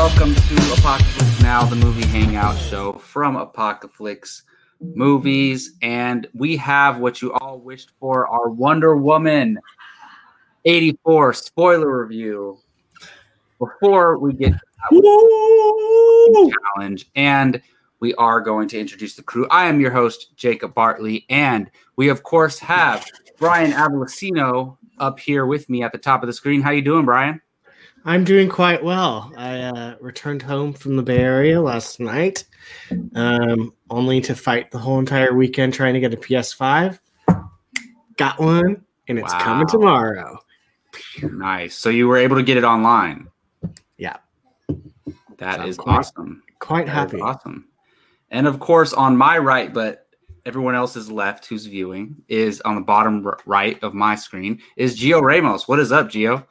welcome to Apocalypse Now, the movie hangout show from Apocalypse Movies. And we have what you all wished for our Wonder Woman 84 spoiler review. Before we get to challenge, and we are going to introduce the crew. I am your host, Jacob Bartley, and we, of course, have Brian Avalosino up here with me at the top of the screen. How you doing, Brian? I'm doing quite well. I uh, returned home from the Bay Area last night, um, only to fight the whole entire weekend trying to get a PS5. Got one, and it's Wow. coming tomorrow. Nice. So you were able to get it online. Yeah, That So is quite- awesome. quite That happy. awesome. And of course, on my right, but everyone else's left who's viewing is on the bottom right of my screen is Gio Ramos. What is up, Gio?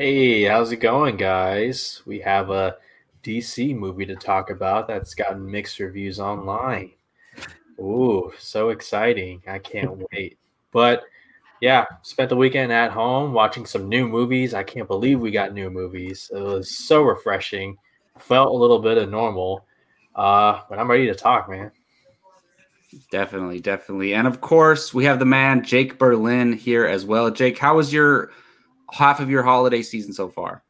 Hey, how's it going, guys? We have a DC movie to talk about that's gotten mixed reviews online. Ooh, so exciting. I can't wait. But yeah, spent the weekend at home watching some new movies. I can't believe we got new movies. It was so refreshing. Felt a little bit of normal. Uh, but I'm ready to talk, man. Definitely, definitely. And of course, we have the man Jake Berlin here as well. Jake, how was your half of your holiday season so far?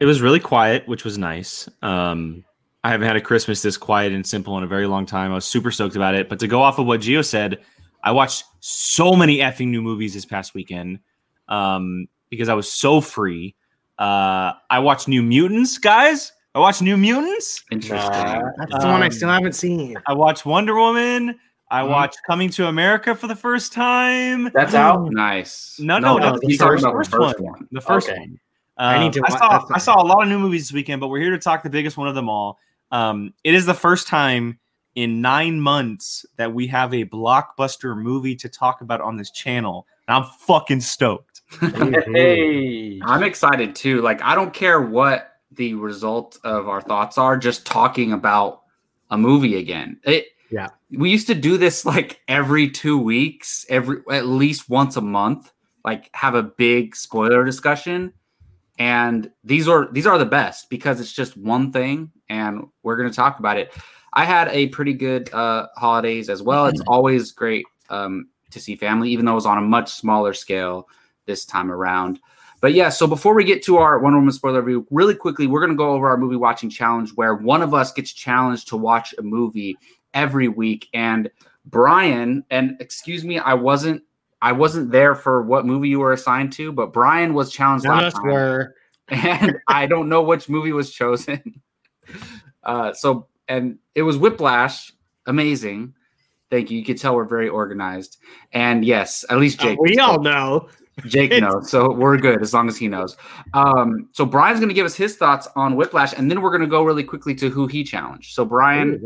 It was really quiet, which was nice. Um, I haven't had a Christmas this quiet and simple in a very long time. I was super stoked about it. But to go off of what Gio said, I watched so many effing new movies this past weekend um, because I was so free. Uh, I watched New Mutants, guys. I watched New Mutants. Interesting. Nah. That's the one I Um, still haven't seen. I watched Wonder Woman. I Mhm. watched Coming to America for the first time. That's out. Nice. No, no, no, he's the talking first- about first the first one. one. The first Okay. one. I need to Um, I saw I saw a lot of new movies this weekend, but we're here to talk the biggest one of them all. Um, it is the first time in nine months that we have a blockbuster movie to talk about on this channel. And I'm fucking stoked. Hey. I'm excited too. Like, I don't care what the result of our thoughts are, just talking about a movie again. It, Yeah. We used to do this like every two weeks, every at least once a month, like have a big spoiler discussion. And these are these are the best because it's just one thing and we're gonna talk about it. I had a pretty good uh holidays as well. It's always great um to see family, even though it was on a much smaller scale this time around. But yeah, so before we get to our Wonder Woman spoiler review, really quickly, we're going to go over our movie watching challenge where one of us gets challenged to watch a movie every week. And Brian, and excuse me, I wasn't I wasn't there for what movie you were assigned to, but Brian was challenged None last time, were. and I don't know which movie was chosen. Uh, so and it was Whiplash, amazing. Thank you. You could tell we're very organized. And yes, at least Jake. Uh, we all know. Jake knows, so we're good as long as he knows. Um, so Brian's going to give us his thoughts on Whiplash, and then we're going to go really quickly to who he challenged. So Brian,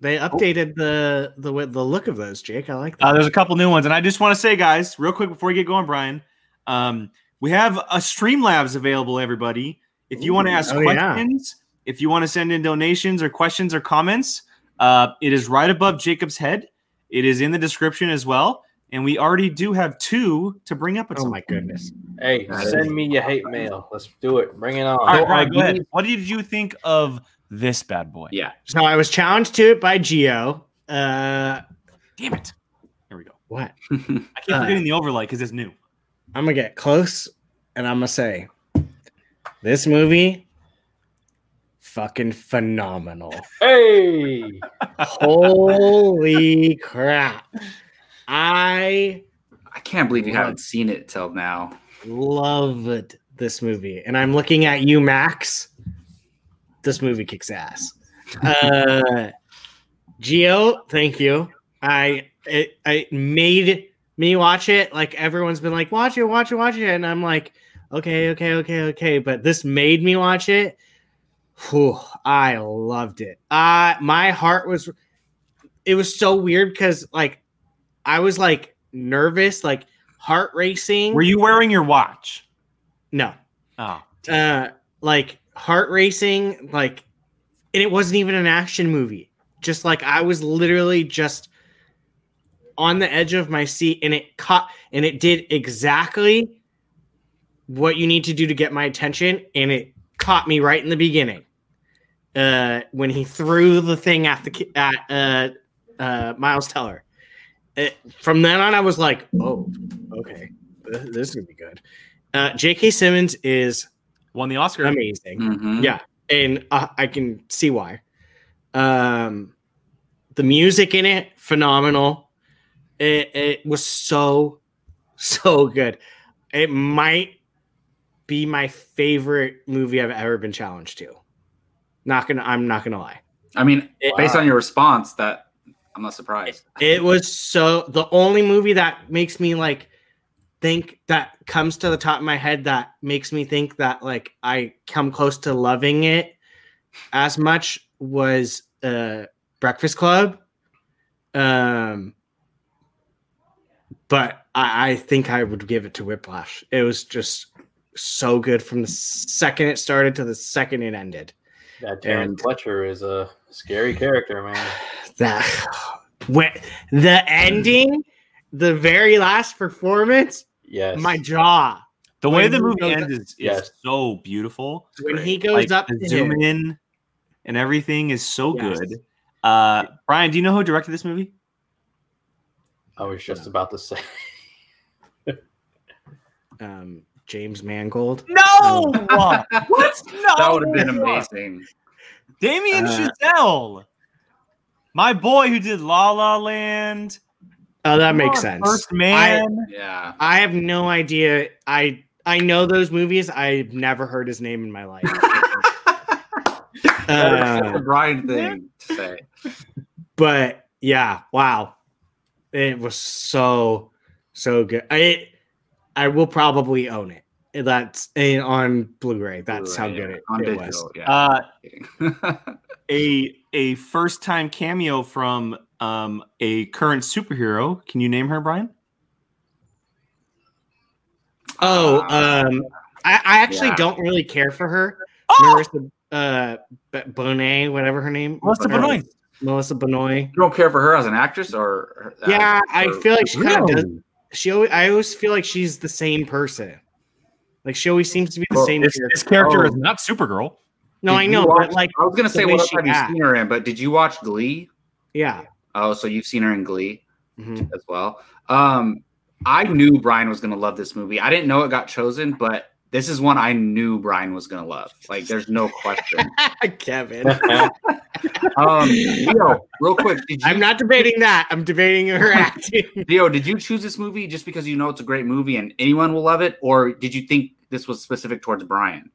they, they updated the the wi- the look of those, Jake. I like that. Uh, there's a couple new ones, and I just want to say, guys, real quick before we get going, Brian, um, we have a Streamlabs available. Everybody, if you want to ask oh, yeah. questions, if you want to send in donations or questions or comments, uh, it is right above Jacob's head. It is in the description as well, and we already do have two to bring up. At oh some my goodness. Hey, That is- send me your hate mail. Let's do it. Bring it on. All right, Brian, uh, go ahead. What did you think of this bad boy? yeah, So I was challenged to it by Gio. Uh, Damn it. Here we go. what? I keep Uh, forgetting the overlay because it's new. I'm gonna get close, and I'm gonna say, this movie, fucking phenomenal. Hey. Holy crap! I I can't believe you haven't seen it till now. loved this movie, and I'm looking at you, Max. This movie kicks ass. Uh, Gio, thank you. I it, it made me watch it. Like everyone's been like, watch it, watch it, watch it, and I'm like, okay, okay, okay, okay. But this made me watch it. Whew, I loved it. Uh my heart was. It was so weird because like, I was like nervous, like heart racing. Were you wearing your watch? No, Oh, uh like heart racing like and it wasn't even an action movie just like i was literally just on the edge of my seat and it caught and it did exactly what you need to do to get my attention and it caught me right in the beginning uh, when he threw the thing at the at uh, uh, Miles Teller. It, from then on, I was like, "Oh, okay, this is gonna be good." Uh, J.K. Simmons is Won the Oscar. amazing. Mhm. Yeah, and uh, I can see why. Um, the music in it phenomenal. It it was so so good. It might be my favorite movie I've ever been challenged to. Not gonna. I'm not gonna lie. I mean, It- based on your response, that I'm not surprised. It was so the only movie that makes me like think that comes to the top of my head that makes me think that like I come close to loving it as much was uh Breakfast Club. Um but I, I think I would give it to Whiplash. It was just so good from the second it started to the second it ended. That Terrence And- Fletcher is a scary character, man. that when the ending, the very last performance, Yes. my jaw the way when the movie ends is, is Yes. so beautiful. when he goes Like up the to zoom him, in and everything is so Yes. good. Uh, Brian, do you know who directed this movie? I was just about to say. um, James Mangold. No, what? No, That would have been amazing. Damien Uh, Chazelle, my boy who did La La Land. Oh, that Come makes on, sense. First Man. Yeah. I have no idea. I I know those movies. I've never heard his name in my life. That's Uh, the Brian thing to say. but yeah, wow, it was so so good. I I will probably own it. That's on Blu-ray. That's how Blu-ray, good yeah. it, on it digital. was. Yeah. Uh, a a first time cameo from um, a current superhero. Can you name her, Brian? Oh, Uh, um, I, I actually yeah. don't really care for her. Oh, Marissa uh, Bonet, whatever her name. Melissa Or- Benoist. Melissa Benoist. you don't care for her as an actress, or uh, Yeah, I feel like she kind of does. She, always, I always feel like she's the same person. Like she always seems to be the Well, same. This, character. this character Oh. is not Supergirl. no, Did I know, watch- but like, I was gonna say, way what else she have you seen her in? But did you watch Glee? yeah. Oh, so you've seen her in Glee Mhm. as well. Um, I knew Brian was gonna love this movie. I didn't know it got chosen, but this is one I knew Brian was gonna love. Like, there's no question. Kevin. um, Gio, real quick, did you? I'm not debating that. I'm debating her acting. Gio, did you choose this movie just because you know it's a great movie and anyone will love it, or did you think this was specific towards Brian?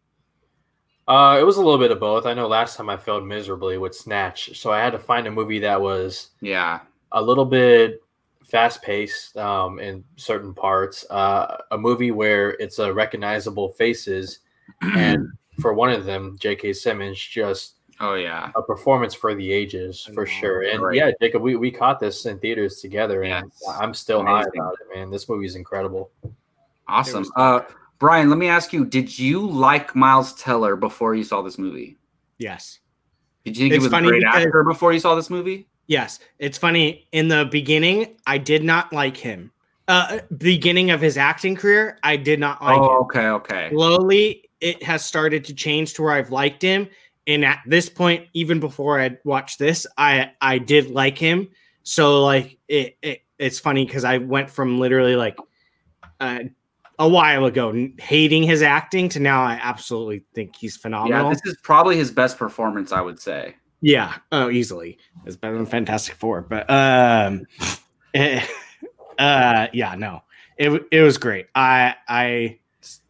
Uh, it was a little bit of both. I know last time I failed miserably with Snatch, so I had to find a movie that was Yeah, a little bit fast paced um, in certain parts. Uh, a movie where it's a recognizable faces, and for one of them, J.K. Simmons, just oh yeah, a performance for the ages for sure. And Right. yeah, Jacob, we, we caught this in theaters together, and Yes. I'm still high about it, man. This movie is incredible. awesome. was- Uh, Brian, let me ask you: Did you like Miles Teller before you saw this movie? yes. Did you think It's he was funny a great because- actor before you saw this movie? Yes, it's funny. In the beginning, I did not like him. Uh, beginning of his acting career, I did not like oh, him. okay, okay. Slowly, it has started to change to where I've liked him. And at this point, even before I watched this, I I did like him. So like it, it it's funny because I went from literally like uh, a while ago hating his acting to now I absolutely think he's phenomenal. Yeah, phenomenal. this is probably his best performance, I would say. Yeah. Oh, easily. It's better than Fantastic Four. But um eh, uh yeah, no. It it was great. I I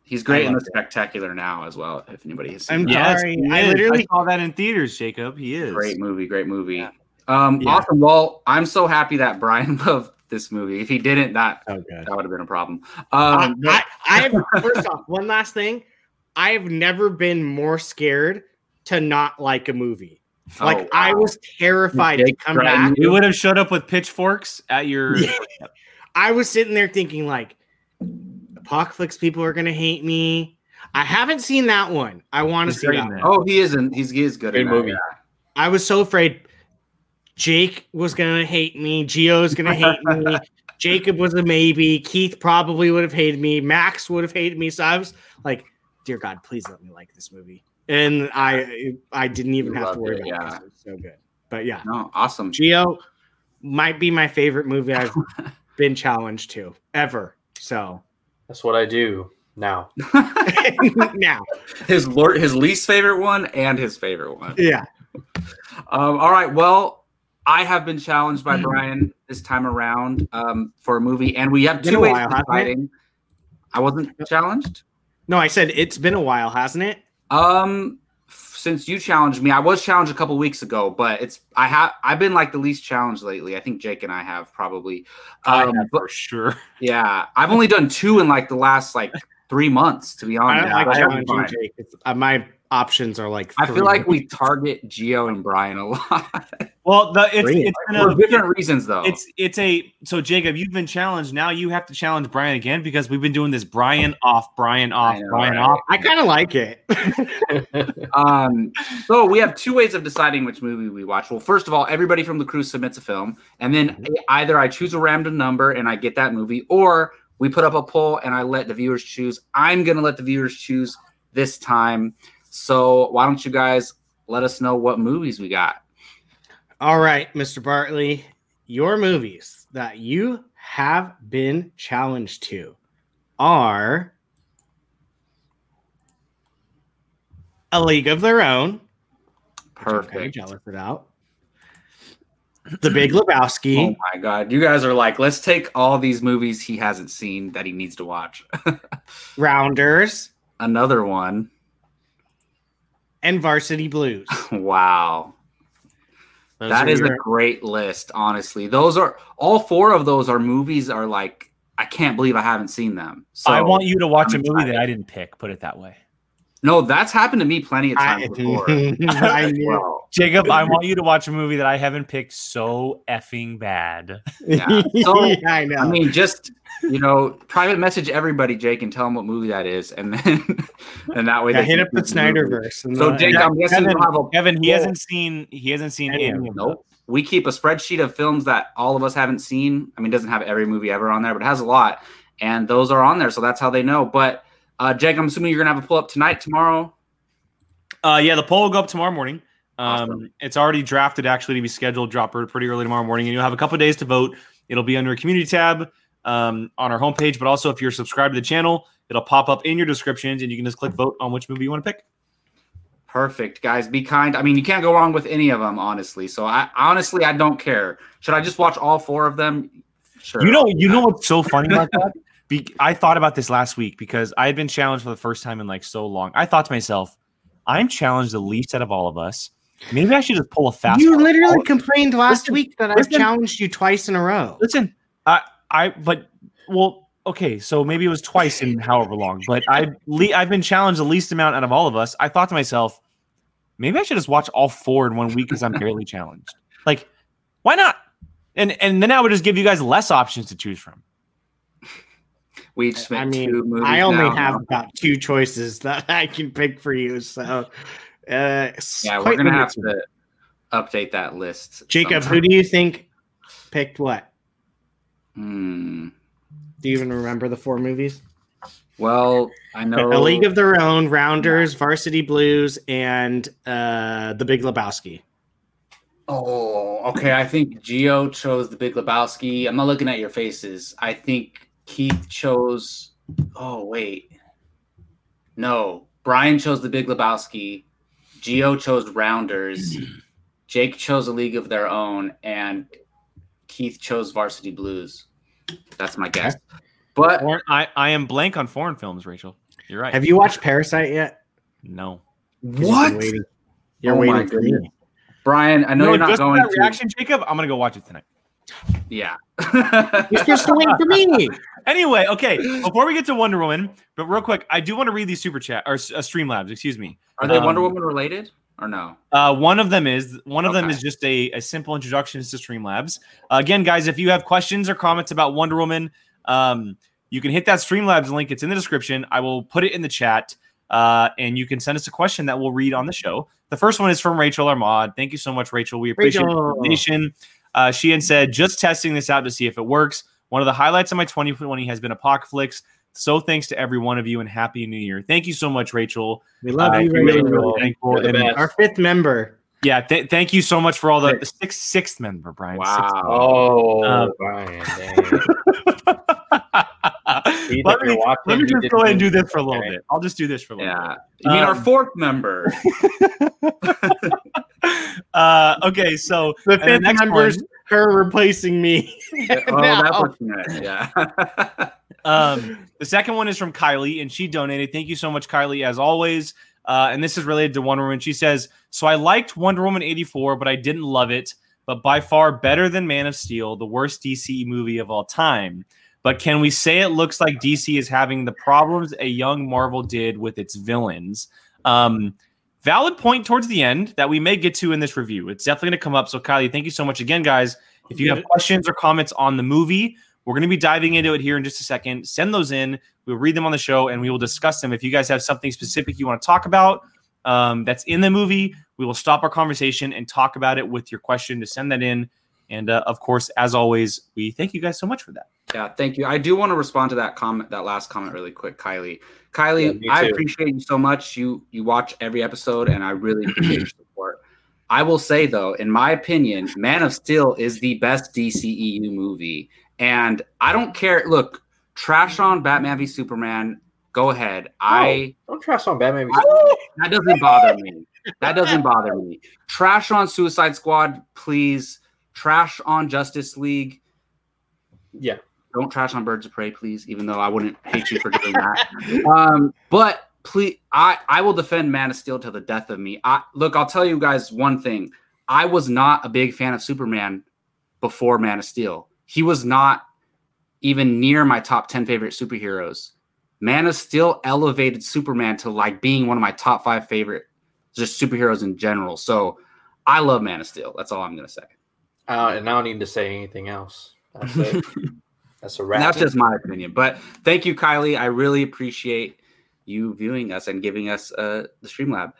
He's great I in the loved it. spectacular now as well. If anybody has seen I'm it. Yes, sorry, he I is. literally- saw that in theaters, Jacob. He is great movie, great movie. Yeah. Um, Yeah. awesome. Well, I'm so happy that Brian loved this movie. If he didn't, that oh that would have been a problem. I, Um, I, I have first off, one last thing. I have never been more scared to not like a movie. Like oh, I was terrified to come threatened back. We would have showed up with pitchforks at your. Yeah. I was sitting there thinking like Apocalypse people are gonna hate me. I haven't seen that one. I want to see great that. one. Oh, he isn't. He's he is good. in Great that, movie. yeah. I was so afraid Jake was gonna hate me, Gio's gonna hate me, Jacob was a maybe, Keith probably would have hated me, Max would have hated me. So I was like, dear God, please let me like this movie. and I I didn't even You have to worry it, about yeah. this. It was so good. But yeah, No, awesome. Gio might be my favorite movie I've been challenged to ever. So That's what I do now. now, his lord, his least favorite one and his favorite one. yeah, Um, all right. Well, I have been challenged by Brian this time around um, for a movie, and we have two ways while, of deciding. I wasn't challenged. no, I said it's been a while, hasn't it? Um, since you challenged me, I was challenged a couple weeks ago, but it's I have I've been like the least challenged lately. I think Jake and I have probably. I Um, have but for sure. yeah, I've only done two in like the last like three months, to be I honest. don't like challenging. Jake. It's, uh, my options are like. I feel like we target Gio and Brian a lot Well, the, it's Bring it. it's been for different reasons, though. it's it's a so Jacob, you've been challenged. Now you have to challenge Brian again because we've been doing this Brian off, Brian off, I know, Brian right? off. I kind of like it. Um, so we have two ways of deciding which movie we watch. Well, first of all, everybody from the crew submits a film, and then either I choose a random number and I get that movie, or we put up a poll and I let the viewers choose. I'm gonna let the viewers choose this time. So why don't you guys let us know what movies we got? All right, Mr. Bartley, your movies that you have been challenged to are A League of Their Own. Perfect. jealous about. The Big Lebowski. Oh my god, you guys are like, let's take all these movies he hasn't seen that he needs to watch. Rounders, Another one. And Varsity Blues. Wow. Those That are is a great list, honestly. Those are all four of those are movies are like I can't believe I haven't seen them. So I want you to watch I'm a movie excited. that I didn't pick. Put it that way, No, that's happened to me plenty of I, times before. I knew. Well, Jacob. I want you to watch a movie that I haven't picked so effing bad. Yeah. So, Yeah, I know. I mean, just you know, private message everybody, Jake, and tell them what movie that is, and then and that way yeah, they hit can up the. Snyderverse. and So, the- Jake, I'm guessing Kevin, we'll have a Kevin, he hasn't seen he hasn't seen Any any of of Nope. We keep a spreadsheet of films that all of us haven't seen. I mean, it doesn't have every movie ever on there, but it has a lot, and those are on there, so that's how they know. But uh, Jake, I'm assuming you're gonna have a pull up tonight, tomorrow. Uh, yeah, the poll will go up tomorrow morning. Um, Awesome. It's already drafted actually to be scheduled, drop pretty early tomorrow morning, and you'll have a couple days to vote. It'll be under a community tab um, on our homepage, but also if you're subscribed to the channel, it'll pop up in your descriptions, and you can just click vote on which movie you want to pick. Perfect, guys. Be kind. I mean, you can't go wrong with any of them, honestly. So, I honestly, I don't care. Should I just watch all four of them? Sure. You know, you know what's so funny about that? Be- I thought about this last week because I had been challenged for the first time in like so long. I thought to myself, I'm challenged the least out of all of us. Maybe I should just pull a fast. you literally complained last Listen, week that. I've challenged you twice in a row. Listen, I, I, but well, okay, so maybe it was twice in however long, but I, le- I've been challenged the least amount out of all of us. I thought to myself, maybe I should just watch all four in one week because I'm barely challenged. Like, why not? And and then I would just give you guys less options to choose from. We each spent I mean, two movies. I only now, have huh? about two choices that I can pick for you. So, uh, Yeah, we're gonna have to update that list. Jacob, sometime. who do you think picked what? Hmm. Do you even remember the four movies? Well, I know A League of Their Own, Rounders, Varsity Blues, and uh, The Big Lebowski. Oh, okay. I think Gio chose the Big Lebowski. I'm not looking at your faces. I think Keith chose. Oh wait, no. Brian chose the Big Lebowski. Gio chose Rounders. Jake chose a League of Their Own, and Keith chose Varsity Blues. That's my guess. But Foreign, I, I am blank on foreign films, Rachel. You're right. Have you watched Parasite yet? no. 'Cause you've what, been waiting. You're Oh waiting for me. Brian? I know No, you're not just going that to. reaction, Jacob. I'm gonna go watch it tonight. Yeah. You're supposed to for me. Anyway, okay. Before we get to Wonder Woman, but real quick, I do want to read these super chat or uh, Streamlabs. Excuse me. Are they Um, Wonder Woman related or no? Uh, one of them is one of them is just a, a simple introduction to Streamlabs. Uh, again, guys, if you have questions or comments about Wonder Woman, um, you can hit that Streamlabs link. It's in the description. I will put it in the chat, uh, and you can send us a question that we'll read on the show. The first one is from Rachel Armad. Thank you so much, Rachel. We appreciate Rachel. the donation. Uh, she had said, just testing this out to see if it works. One of the highlights of my 2020 has been Apocalypse. So thanks to every one of you and happy new year. Thank you so much, Rachel. We love Uh, you, really, Rachel. really thankful. You're the And, best. Our fifth member. yeah, th- thank you so much for all the, the sixth sixth member, Brian. Wow. Oh, Um, Brian. dang. Sixth. He let me, let me just go ahead and do this for a little okay. bit. I'll just do this for a little bit. Yeah. You mean our Um, fourth member? uh, okay, so The and the fifth next member's one- her replacing me. oh, now. that's what you. Yeah. Um, the second one is from Kylie, and she donated. Thank you so much, Kylie, as always. Uh, and this is related to Wonder Woman. She says, "So I liked Wonder Woman '84, but I didn't love it. But by far better than Man of Steel, the worst DC movie of all time. But can we say it looks like DC is having the problems a young Marvel did with its villains?" Um, valid point towards the end that we may get to in this review. It's definitely going to come up. So, Kylie, thank you so much again, guys. If you have questions or comments on the movie, we're going to be diving into it here in just a second. Send those in. We'll read them on the show and we will discuss them. If you guys have something specific you want to talk about um, that's in the movie, we will stop our conversation and talk about it with your question to send that in. And uh, of course, as always, we thank you guys so much for that. Yeah, thank you. I do want to respond to that comment, that last comment, really quick, Kylie. Kylie, Yeah, I appreciate you so much. You you watch every episode, and I really appreciate your support. I will say though, in my opinion, Man of Steel is the best DCEU movie, and I don't care. Look, trash on Batman v Superman. Go ahead. I Don't trash on Batman. V Superman. That doesn't bother me. That doesn't bother me. Trash on Suicide Squad, please. Trash on Justice League Yeah. Don't trash on birds of prey please even though i wouldn't hate you for doing that. Um but please i i will defend man of steel to the death of me. I look i'll tell you guys one thing. I was not a big fan of superman before man of steel. He was not even near my top 10 favorite superheroes. Man of steel elevated superman to like being one of my top five favorite just superheroes in general. So i love man of steel. That's all i'm gonna say. Uh, and I don't need to say anything else. That's a wrap. And that's just my opinion. But thank you, Kylie. I really appreciate you viewing us and giving us uh, the Streamlab.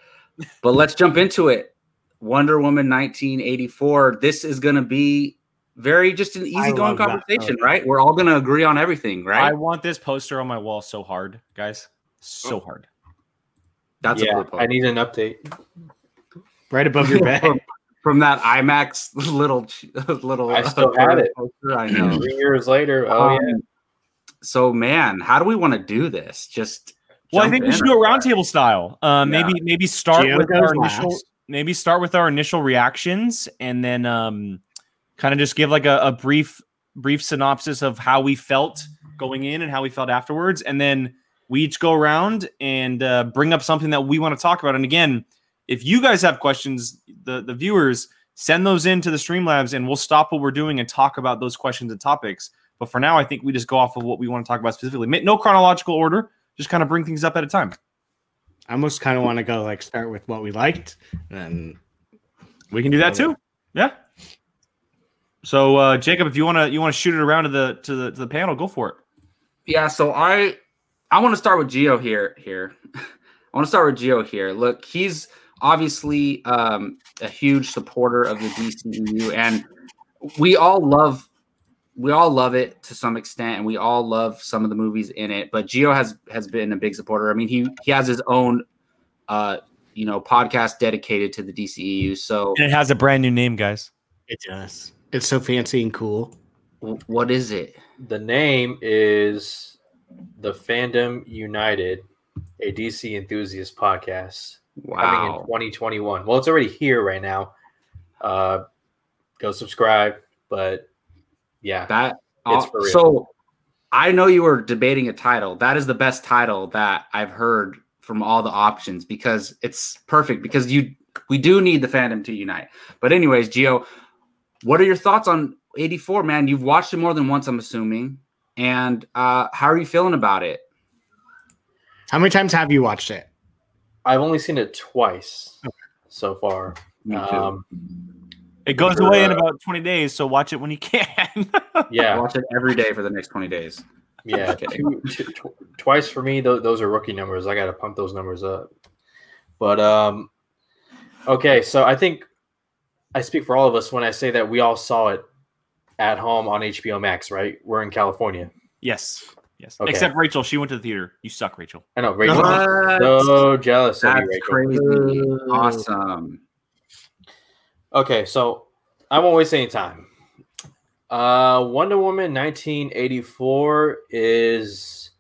But let's jump into it. Wonder Woman 1984. This is going to be very just an easygoing love that. conversation, right? We're all going to agree on everything, right? I want this poster on my wall so hard, guys. So hard. That's a yeah, blue. I need an update. Right above your bed. From, from that IMAX little little. I still have it. Poster, I know. Three years later. Oh Um, yeah. So man, how do we want to do this? Just Well, I think we should do a roundtable style. Uh, Maybe maybe start Gio with goes our initial maybe start with our initial reactions and then um, kind of just give like a, a brief brief synopsis of how we felt going in and how we felt afterwards and then we each go around and uh, bring up something that we want to talk about and again if you guys have questions the the viewers send those in to the streamlabs and we'll stop what we're doing and talk about those questions and topics but for now i think we just go off of what we want to talk about specifically no chronological order just kind of bring things up at a time I almost kind of want to go like start with what we liked, and We can do that too. Yeah. So uh, Jacob, if you wanna you wanna shoot it around to the to the to the panel, go for it. Yeah, so I I want to start with Gio here. Here, I want to start with Gio here. Look, he's obviously um, a huge supporter of the DCEU, and we all love we all love it to some extent, and we all love some of the movies in it. But Gio has has been a big supporter. I mean, he he has his own uh, you know podcast dedicated to the DCEU. So, And it has a brand new name, guys. it does. It's so fancy and cool. w- what is it? The name is the Fandom United, a DC enthusiast podcast coming in Wow. 2021. Well, it's already here right now. Uh, go subscribe. But yeah, That It's uh, for real. so I know you were debating a title. That is the best title that I've heard from all the options because it's perfect because you we do need the fandom to unite. But anyways, Gio, what are your thoughts on 84, man? You've watched it more than once, I'm assuming. And uh how are you feeling about it? How many times have you watched it? I've only seen it twice so far. Me too. Um, It goes For, away in uh, about 20 days, so watch it when you can. yeah, Watch it every day for the next 20 days. yeah. Two, two, tw- twice for me. Th- those are rookie numbers. I got to pump those numbers up. But um, okay. So I think I speak for all of us when I say that we all saw it at home on HBO Max. Right? We're in California. yes. Yes. Okay. Except Rachel, she went to the theater. You suck, Rachel. I know Rachel. What? So jealous of That's you, Rachel. crazy. Ooh. Awesome. Okay, so I won't waste any time. Uh, Wonder Woman 1984 is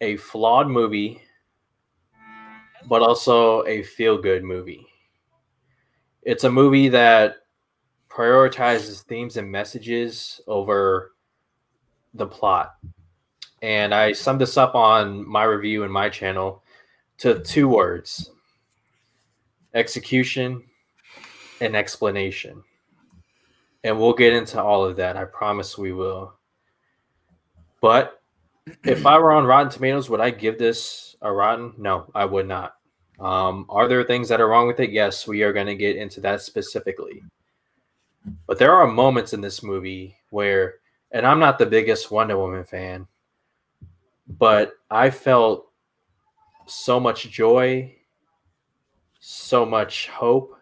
a flawed movie, but also a feel good movie. It's a movie that prioritizes themes and messages over the plot. And I summed this up on my review in my channel to two words execution and explanation. And we'll get into all of that. I promise we will. But if I were on Rotten Tomatoes, would I give this a rotten? No, I would not. Um, are there things that are wrong with it? Yes, we are going to get into that specifically. But there are moments in this movie where, and I'm not the biggest Wonder Woman fan, but I felt so much joy, so much hope.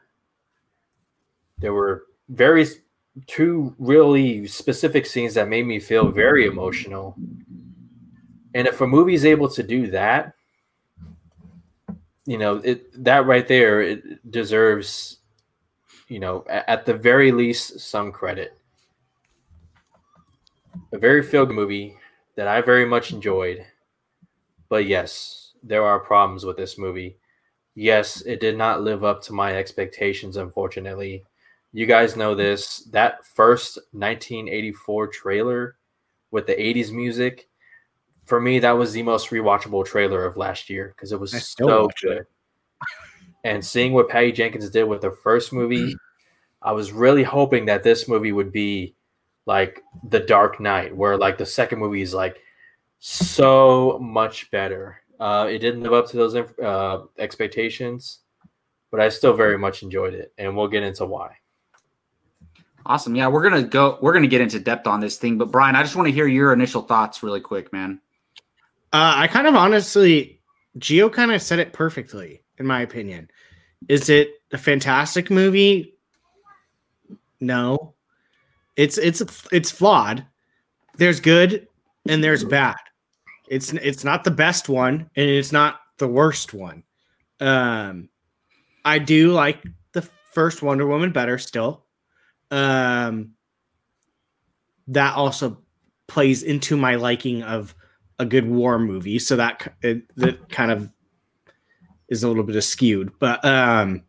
There were very two really specific scenes that made me feel very emotional. And if a movie is able to do that, you know, it that right there it deserves, you know, at the very least some credit. A very feel good movie that I very much enjoyed. But yes, there are problems with this movie. Yes, it did not live up to my expectations, unfortunately. You guys know this. That first 1984 trailer with the 80s music, for me, that was the most rewatchable trailer of last year because it was I so it. good. And seeing what Patty Jenkins did with the first movie, I was really hoping that this movie would be like The Dark Knight, where like the second movie is like so much better. Uh, it didn't live up to those uh, expectations, but I still very much enjoyed it, and we'll get into why. Awesome. Yeah, we're gonna go. We're gonna get into depth on this thing, but Brian, I just want to hear your initial thoughts really quick, man. Uh, I kind of honestly, Gio kind of said it perfectly, in my opinion. Is it a fantastic movie? No, it's it's it's flawed. There's good and there's bad. It's it's not the best one and it's not the worst one. Um, I do like the first Wonder Woman better still. Um, that also plays into my liking of a good war movie, so that it, that kind of is a little bit skewed. But um,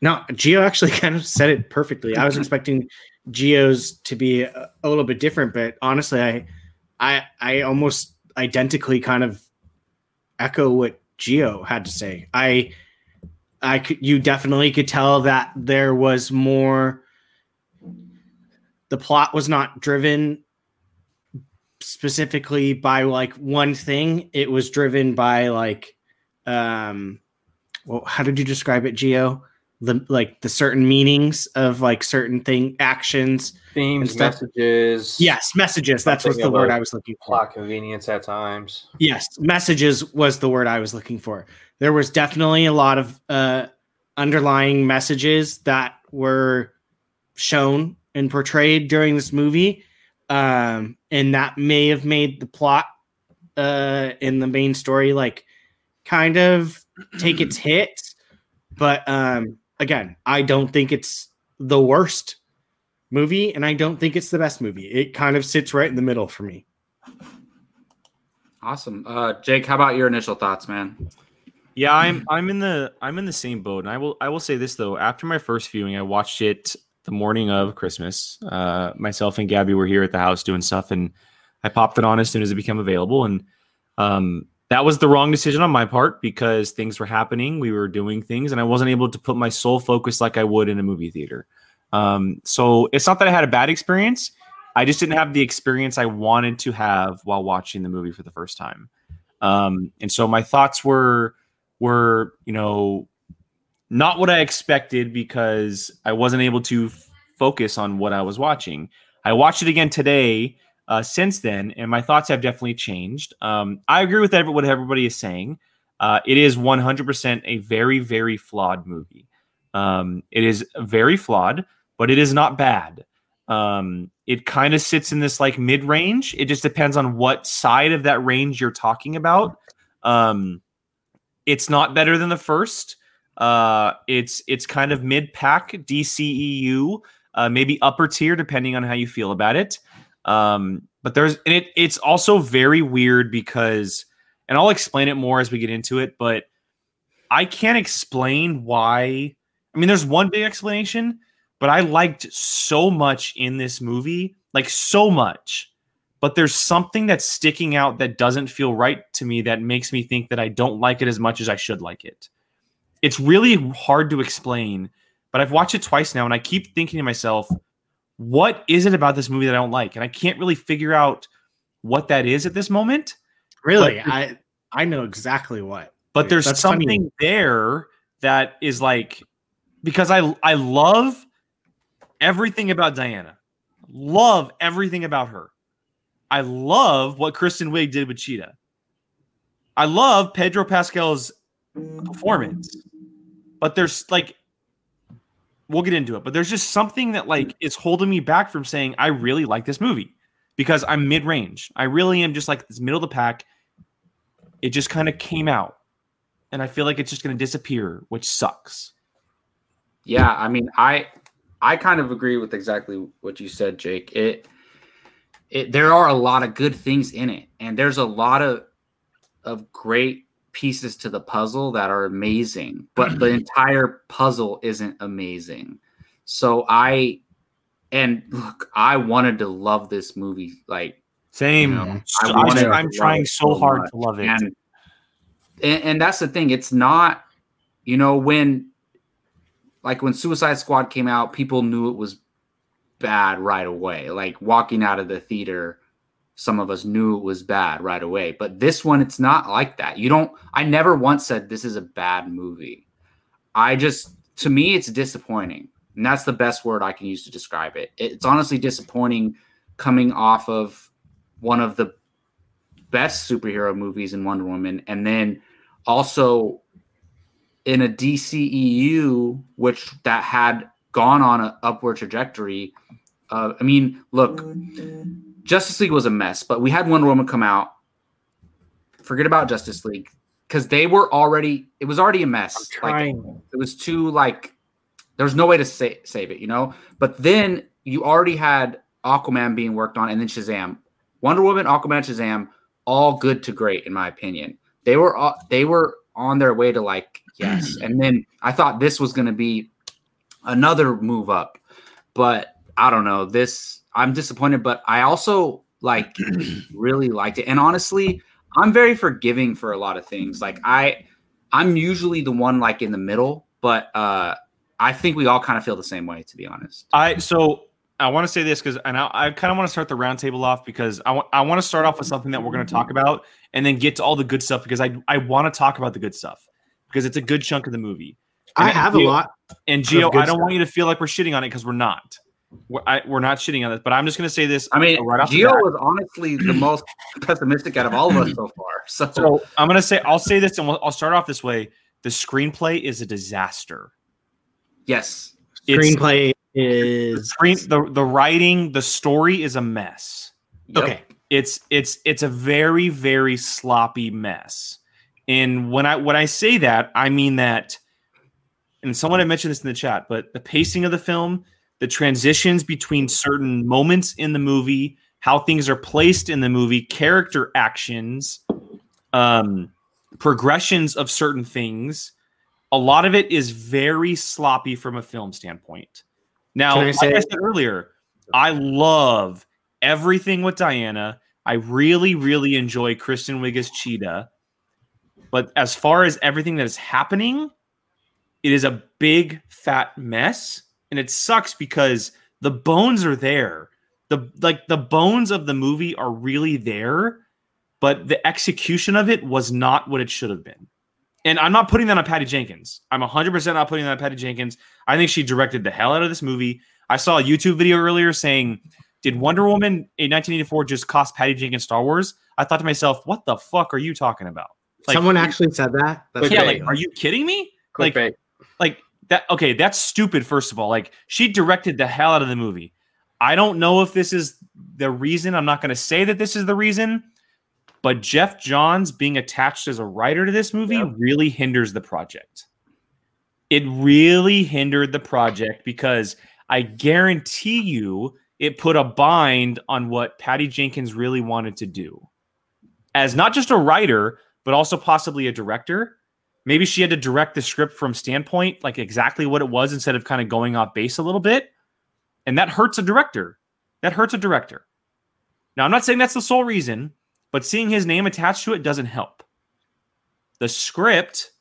no, Gio actually kind of said it perfectly. I was expecting Gio's to be a, a little bit different, but honestly, I I I almost identically kind of echo what Gio had to say. I I could you definitely could tell that there was more the plot was not driven specifically by like one thing it was driven by like um well how did you describe it gio the like the certain meanings of like certain thing actions Themes, messages, yes messages that's what's Something the word i was looking for plot convenience at times. Yes, messages was the word I was looking for. There was definitely a lot of uh, underlying messages that were shown and portrayed during this movie, um, and that may have made the plot uh, in the main story like kind of take its hit. But um, again, I don't think it's the worst movie, and I don't think it's the best movie. It kind of sits right in the middle for me. Awesome. Uh, Jake, how about your initial thoughts, man? Yeah, I'm I'm in the I'm in the same boat, and I will I will say this though. After my first viewing, I watched it the morning of Christmas. Uh, myself and Gabby were here at the house doing stuff, and I popped it on as soon as it became available. And um, that was the wrong decision on my part because things were happening, we were doing things, and I wasn't able to put my sole focus like I would in a movie theater. Um, so it's not that I had a bad experience. I just didn't have the experience I wanted to have while watching the movie for the first time. Um, and so my thoughts were were you know not what I expected because I wasn't able to f- focus on what I was watching. I watched it again today. Uh, since then, and my thoughts have definitely changed. Um, I agree with every, what everybody is saying. Uh, it is 100% a very, very flawed movie. Um, it is very flawed, but it is not bad. Um, it kind of sits in this like mid range. It just depends on what side of that range you're talking about. Um, it's not better than the first. Uh, it's it's kind of mid pack DCEU, uh, maybe upper tier depending on how you feel about it. Um, but there's and it it's also very weird because, and I'll explain it more as we get into it. But I can't explain why. I mean, there's one big explanation, but I liked so much in this movie, like so much. But there's something that's sticking out that doesn't feel right to me that makes me think that I don't like it as much as I should like it. It's really hard to explain, but I've watched it twice now and I keep thinking to myself, what is it about this movie that I don't like? And I can't really figure out what that is at this moment. Really, But- I I know exactly what. But there's That's funny. something there that is like because I I love everything about Diana. Love everything about her. I love what Kristen Wiig did with Cheetah. I love Pedro Pascal's performance. But there's like we'll get into it, but there's just something that like is holding me back from saying I really like this movie because I'm mid-range. I really am just like this middle of the pack. It just kind of came out. And I feel like it's just going to disappear, which sucks. Yeah, I mean, I I kind of agree with exactly what you said, Jake. It it there are a lot of good things in it, and there's a lot of of great pieces to the puzzle that are amazing, but the entire puzzle isn't amazing. So I and look, I wanted to love this movie like Same. You know, I I'm, wanted I'm trying so so hard much. to love it. and, and and that's the thing it's not you know when like when suicide squad came out people knew it was bad right away like walking out of the theater some of us knew it was bad right away but this one it's not like that. You don't i never once said this is a bad movie. I just to me it's disappointing and that's the best word i can use to describe it. It's honestly disappointing coming off of one of the best superhero movies in Wonder Woman, and then also in a DCEU, which that had gone on an upward trajectory. Uh, I mean, look, Justice League was a mess, but we had Wonder Woman come out. Forget about Justice League because they were already. It was already a mess. Like, it was too like there's no way to sa- save it, you know. But then you already had Aquaman being worked on, and then Shazam, Wonder Woman, Aquaman, Shazam, all good to great in my opinion. They were all, they were on their way to like yes, and then I thought this was going to be another move up, but I don't know. This I'm disappointed, but I also like really liked it, and honestly, I'm very forgiving for a lot of things. Like I, I'm usually the one like in the middle, but uh I think we all kind of feel the same way, to be honest. I so I want to say this because and I, I kind of want to start the roundtable off because I want I want to start off with something that we're going to talk about and then get to all the good stuff because I I want to talk about the good stuff because it's a good chunk of the movie. I And have a lot. And Gio, I don't stuff. want you to feel like we're shitting on it because we're not. We're, I, we're not shitting on this, but I'm just going to say this. I mean, right off Gio was honestly the most pessimistic out of all of us so far. So, So I'm going to say I'll say this and we'll, I'll start off this way. The screenplay is a disaster. yes, It's- Screenplay the is screen the the writing the story is a mess Yep. okay. it's it's it's a very very sloppy mess and when i when i say that i mean that and someone had mentioned this in the chat but the pacing of the film the transitions between certain moments in the movie how things are placed in the movie character actions um progressions of certain things a lot of it is very sloppy from a film standpoint. Now Can I like i said earlier i love everything with diana. I really really enjoy kristen wiig as cheetah. But as far as everything that is happening it is a big fat mess and it sucks because the bones are there. The like the bones of the movie are really there but the execution of it was not what it should have been. And i'm not putting that on patty jenkins. I'm 100% not putting that on patty jenkins. I think she directed the hell out of this movie. I saw a youtube video earlier saying did wonder woman in 1984 just cost patty jenkins star wars? I thought to myself what the fuck are you talking about? Like, Someone actually said that. That's yeah great. like are you kidding me? Like Clickbait. like that okay that's stupid first of all like she directed the hell out of the movie I don't know if this is the reason. I'm not going to say that this is the reason, but Geoff Johns being attached as a writer to this movie Yep. really hinders the project. It really hindered the project because I guarantee you it put a bind on what Patty Jenkins really wanted to do. As not just a writer, but also possibly a director. Maybe she had to direct the script from standpoint, like exactly what it was, instead of kind of going off base a little bit. And that hurts a director. That hurts a director. Now, I'm not saying that's the sole reason, but seeing his name attached to it doesn't help. The script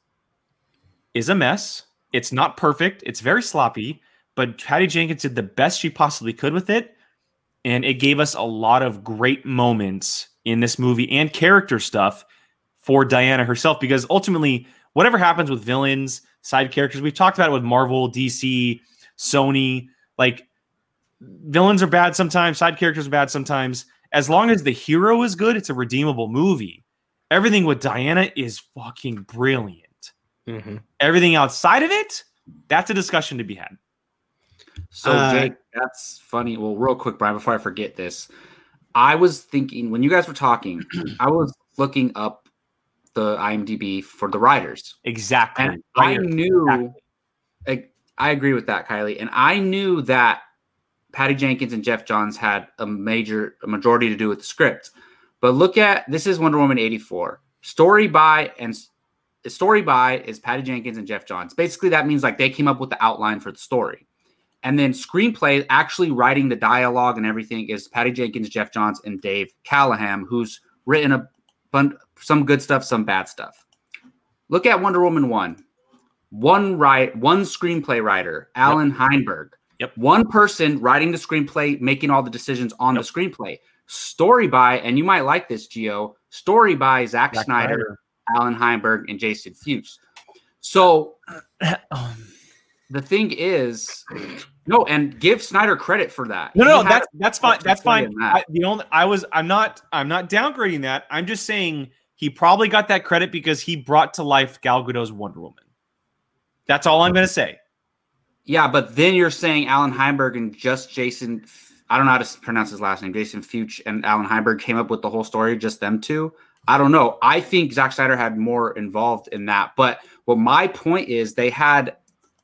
is a mess. It's not perfect. It's very sloppy, but Patty Jenkins did the best she possibly could with it. And it gave us a lot of great moments in this movie and character stuff for Diana herself because ultimately, whatever happens with villains, side characters, we've talked about it with Marvel, DC, Sony, like villains are bad sometimes, side characters are bad sometimes. As long as the hero is good, it's a redeemable movie. Everything with Diana is fucking brilliant. Mm-hmm. Everything outside of it, that's a discussion to be had. So Uh, Jake, that's funny. Well, real quick, Brian, before I forget this, I was thinking when you guys were talking, I was looking up the IMDb for the writers, Exactly. and I knew. Exactly. I, I agree with that, Kylie, and I knew that Patty Jenkins and Geoff Johns had a major, a majority to do with the script. But look at this is Wonder Woman eighty four story by and the story by is Patty Jenkins and Geoff Johns. Basically, that means like they came up with the outline for the story. And then screenplay, actually writing the dialogue and everything, is Patty Jenkins, Jeff Johns, and Dave Callaham, who's written a bun- some good stuff, some bad stuff. Look at Wonder Woman one. One right, one screenplay writer, Allan Heinberg. Yep. One person writing the screenplay, making all the decisions on Yep. the screenplay. Story by, and you might like this, Gio. Story by Zack, Zack Snyder, Allan Heinberg, and Jason Fuchs. So um. the thing is, no, and give Snyder credit for that. No, He no, that's that's fine. That's fine. that. I, the only I was I'm not I'm not downgrading that. I'm just saying he probably got that credit because he brought to life Gal Gadot's Wonder Woman. That's all I'm going to say. Yeah, but then you're saying Allan Heinberg and just Jason. I don't know how to pronounce his last name. Jason Fuchs and Allan Heinberg came up with the whole story, just them two. I don't know. I think Zack Snyder had more involved in that. But what my point is, they had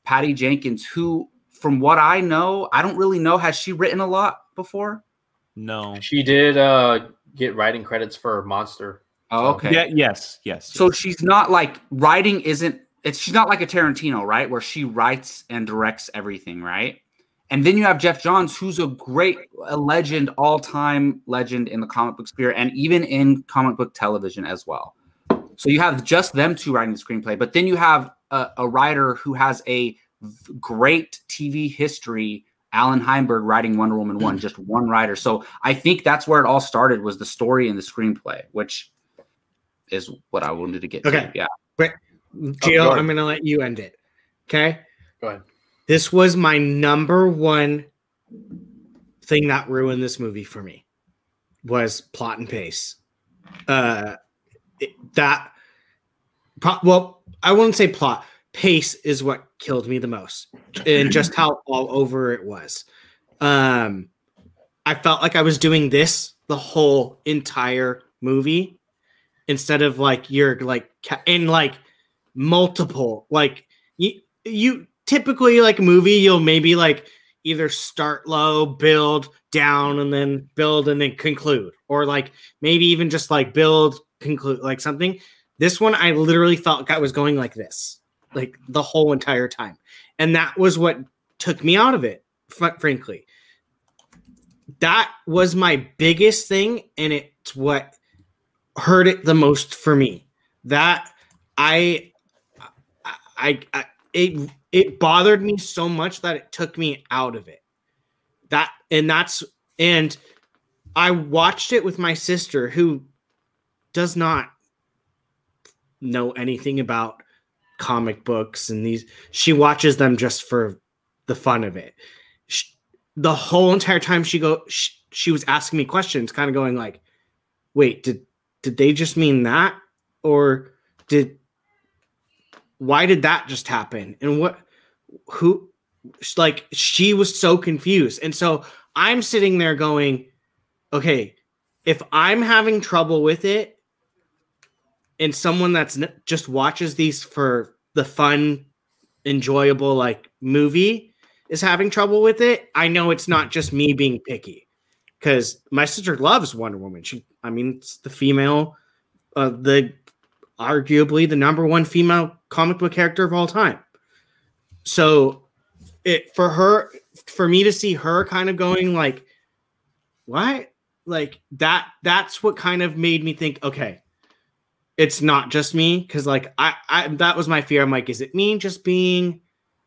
Patty Jenkins, who, from what I know, I don't really know. Has she written a lot before? No. She did uh, get writing credits for Monster. Oh, okay. Yeah. Yes. Yes. So she's not like writing isn't it's she's not like a Tarantino, right? Where she writes and directs everything, right? And then you have Geoff Johns, who's a great, a legend, all-time legend in the comic book sphere, and even in comic book television as well. So you have just them two writing the screenplay, but then you have a, a writer who has a great TV history, Allan Heinberg writing Wonder Woman one, just one writer. So I think that's where it all started was the story and the screenplay, which is what I wanted to get Okay. to. Yeah. Gio, go I'm gonna let you end it. Okay. Go ahead. This was my number one thing that ruined this movie for me was plot and pace. Uh, it- that pro- well, I wouldn't say plot. Pace is what killed me the most, and just how all over it was. Um, I felt like I was doing this the whole entire movie instead of like you're like in like multiple like you you typically like movie you'll maybe like either start low build down and then build and then conclude or like maybe even just like build conclude like something. This one i literally felt i was going like this like the whole entire time and that was what took me out of it fr- frankly. That was my biggest thing and it's what hurt it the most for me. That i i, I it it bothered me so much that it took me out of it. That and that's and i watched it with my sister who does not know anything about comic books and these she watches them just for the fun of it. Sh the whole entire time she go sh she was asking me questions kind of going like wait did did they just mean that? Or did why did that just happen? And what who like she was so confused. And so I'm sitting there going, okay, if I'm having trouble with it, and someone that's n- just watches these for the fun, enjoyable like movie is having trouble with it, I know it's not just me being picky. Because my sister loves Wonder Woman. She, I mean, it's the female, uh, the arguably the number one female comic book character of all time. So, it for her, for me to see her kind of going like, what, like that, that's what kind of made me think, okay, it's not just me because like I, I that was my fear. I'm like, is it me just being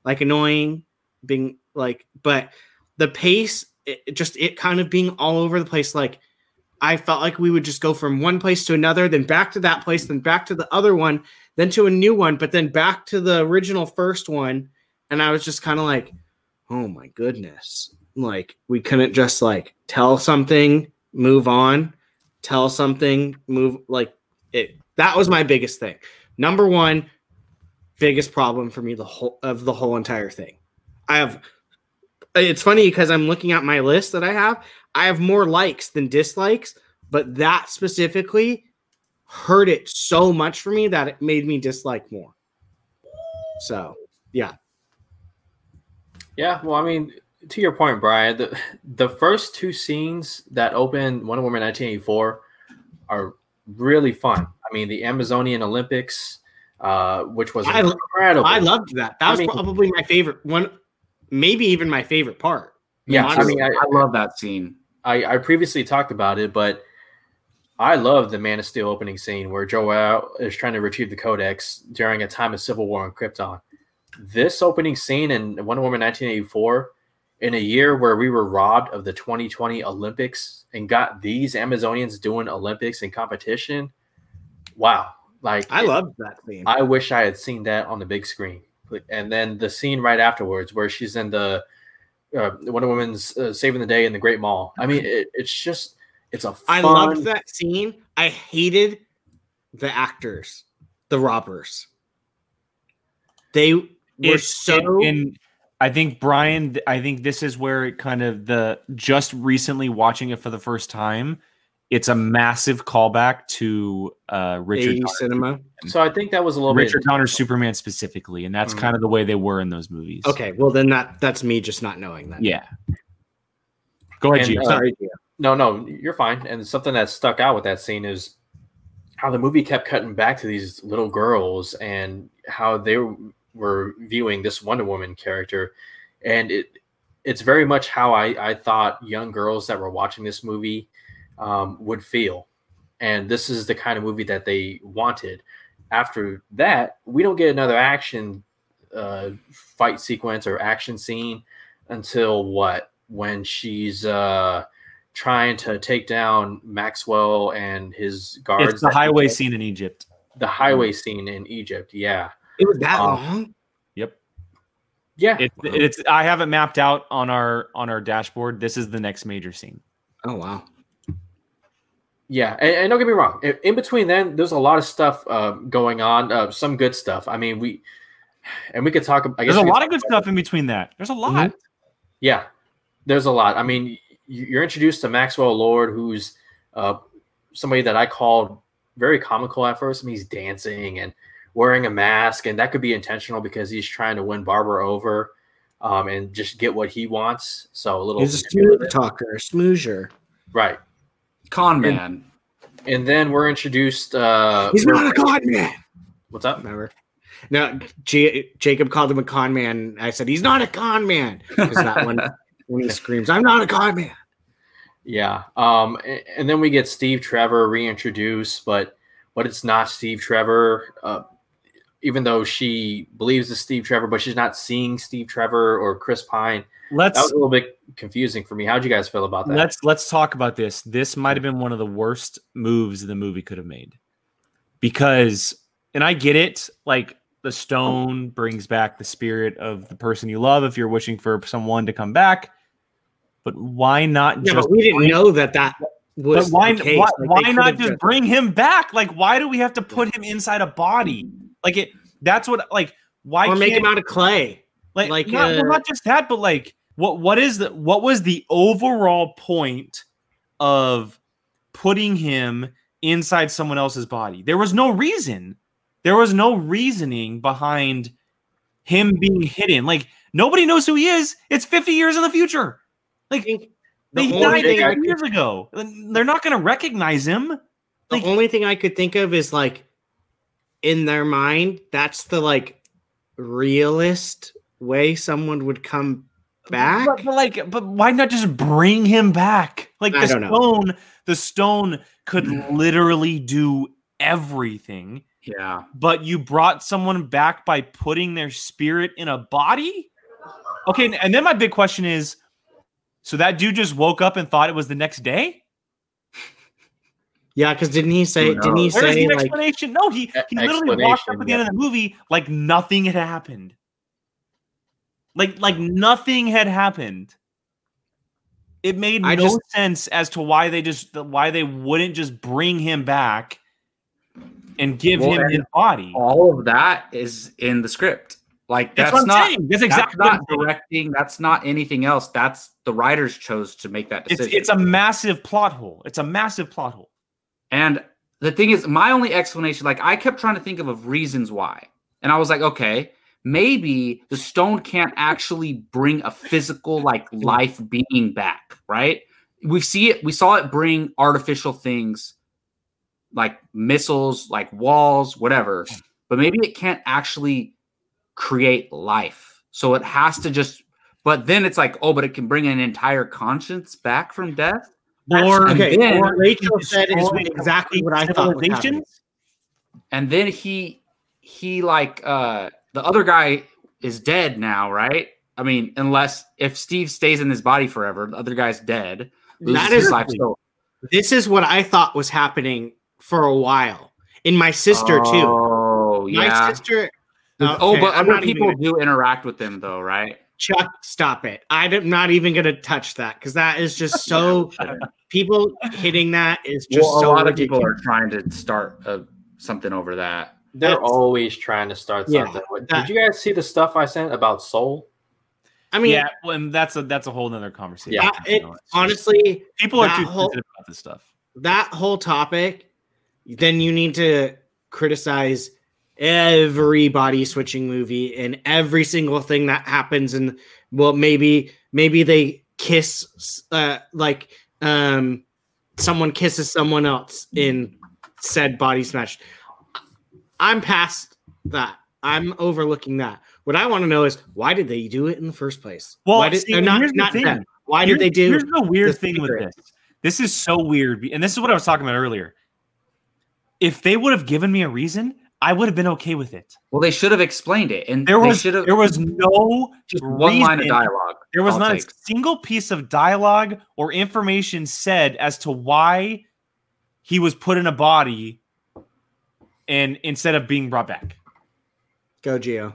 like annoying, being like, but the pace, it, just it kind of being all over the place. Like I felt like we would just go from one place to another, then back to that place, then back to the other one, then to a new one, but then back to the original first one. And I was just kind of like, oh my goodness. Like we couldn't just like tell something, move on, tell something, move like it that was my biggest thing. Number one, biggest problem for me the whole of the whole entire thing. I have it's funny because I'm looking at my list that I have. I have more likes than dislikes, but that specifically hurt it so much for me that it made me dislike more. So, yeah. Yeah, well, I mean, to your point, Brian, the the first two scenes that open Wonder Woman 1984 are really fun. I mean, the Amazonian Olympics, uh, which was I, incredible. I loved that. That I was mean- probably my favorite one, maybe even my favorite part. yeah, I mean, I, I love that scene. I, I previously talked about it, but I love the Man of Steel opening scene where Jor-El is trying to retrieve the Codex during a time of civil war on Krypton. This opening scene in Wonder Woman 1984, in a year where we were robbed of the 2020 Olympics and got these Amazonians doing Olympics in competition, wow! Like I loved that scene. I wish I had seen that on the big screen. And then the scene right afterwards, where she's in the uh, Wonder Woman's uh, saving the day in the Great Mall. I mean, it, it's just it's a fun. I loved that scene. I hated the actors, the robbers. They were It's so and I think Brian, I think this is where it kind of the just recently watching it for the first time, it's a massive callback to uh Richard 80s Donner- cinema. So I think that was a little Richard bit. Donner's Superman specifically, and that's Mhm. kind of the way they were in those movies. Okay, well then that that's me just not knowing that. Yeah. Go ahead, And, Gio. uh, Sorry. Gio. No, no, you're fine. And something that stuck out with that scene is how the movie kept cutting back to these little girls and how they were viewing this Wonder Woman character, and it it's very much how I, I thought young girls that were watching this movie um, would feel. And this is the kind of movie that they wanted. After that, we don't get another action uh, fight sequence or action scene until what? When she's uh, trying to take down Maxwell and his guards. it's the highway scene in Egypt. The highway scene in Egypt. Yeah. It was that um, long. Yep. Yeah. It's it's I have it mapped out on our on our dashboard. This is the next major scene. Oh wow. Yeah, and, and don't get me wrong. In, in between then, there's a lot of stuff uh, going on. Uh, some good stuff. I mean, we and we could talk. I guess There's a lot of good about- stuff in between that. There's a lot. Yeah, there's a lot. I mean, you- you're introduced to Maxwell Lord, who's uh, somebody that I called very comical at first. I mean, he's dancing and wearing a mask, and that could be intentional because he's trying to win Barbara over um, and just get what he wants. So a little He's a smooth talker, a smoozer. right. Con man. And then we're introduced. Uh, He's we're- not a con man. What's up? Remember? No, J- Jacob called him a con man. I said he's not a con man because that one when he screams, "I'm not a con man." Yeah. Um, a- and, then we get Steve Trevor reintroduced, but but it's not Steve Trevor. Uh, even though she believes it's Steve Trevor, but she's not seeing Steve Trevor or Chris Pine. That Let's was a little bit confusing for me. How'd you guys feel about that? let's let's talk about this. This might have been one of the worst moves the movie could have made. Because and I get it, like the stone brings back the spirit of the person you love if you're wishing for someone to come back. But why not Yeah, just but we didn't know that that but was why, the case. why, Like, why not could've just bring him back? Like, why do we have to put him inside a body? Like it that's what like why or make him out of clay? like, like, not, well, uh, not just that, but like what what is the what was the overall point of putting him inside someone else's body? There was no reason. There was no reasoning behind him being hidden. Like nobody knows who he is. It's 50 years in the future. Like think they died thing I 50 years ago. They're not going to recognize him. The Like- only thing I could think of is like in their mind, that's the like realist way someone would come back. But, but like, but why not just bring him back? Like I the don't know. stone, the stone could mm. literally do everything. Yeah. But you brought someone back by putting their spirit in a body. Okay, and then my big question is: so that dude just woke up and thought it was the next day? Yeah, because didn't he say? Didn't he knows? Where's say the like? explanation? No, he he literally walked up at the end of the movie like nothing had happened. Like like nothing had happened. It made I no just- sense as to why they just why they wouldn't just bring him back and give Well, him and his body. All of that is in the script. Like That's, that's, not saying. That's that's exactly what I'm not directing. That's not anything else. That's the writers chose to make that It's decision. it's a massive plot hole. It's a massive plot hole. And the thing is, my only explanation, like I kept trying to think of, of reasons why. And I was like, okay, maybe the stone can't actually bring a physical, like life being back, right? We see it, we saw it bring artificial things like missiles, like walls, whatever. But maybe it can't actually create life. So it has to just but then it's like, oh, but it can bring an entire conscience back from death. Or Okay, then what Rachel said is exactly what I thought. would happen. and then he he like uh the other guy is dead now right i mean unless if steve stays in his body forever the other guy's dead loses That life so This is what I thought was happening for a while. In my sister too. oh My yeah sister. oh but I'm other not even people do interact with them though right Chuck, stop it. I'm not even going to touch that because that is just so. people hitting that is just well, a so lot ridiculous. of people are trying to start uh, something over that They're That's- always trying to start something. What- that- Did you guys see the stuff I sent about Soul? I mean, yeah, well, and that's a that's a whole nother conversation. Yeah. It, You know, honestly, people are too whole- about this stuff. that whole topic, then you need to criticize every body switching movie and every single thing that happens. And well, maybe maybe they kiss, uh, like um, someone kisses someone else in said body smash. I'm past that. I'm overlooking that. What I want to know is why did they do it in the first place? Well, why did see, not the not them. Why Here's- did they do? Here's the weird the thing with this. This is so weird, and this is what I was talking about earlier. If they would have given me a reason, I would have been okay with it. well they should have explained it and There was should there was no just one line of dialogue there was all not it a single piece of dialogue or information said as to why he was put in a body and instead of being brought back. Go Gio.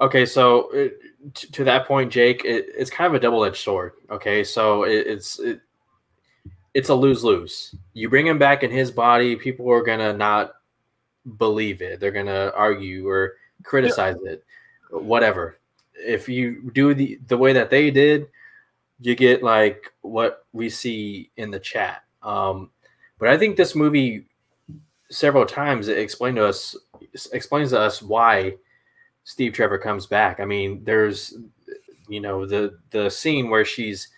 Okay, so uh, t- to that point, Jake, it, it's kind of a double-edged sword. Okay, so it, it's it, it's a lose-lose. You bring him back in his body, people are gonna not believe it. They're gonna argue or criticize it, whatever. If you do the the way that they did, you get like what we see in the chat. Um, but I think this movie several times it explained to us explains to us why Steve Trevor comes back. I mean, there's you know the the scene where she's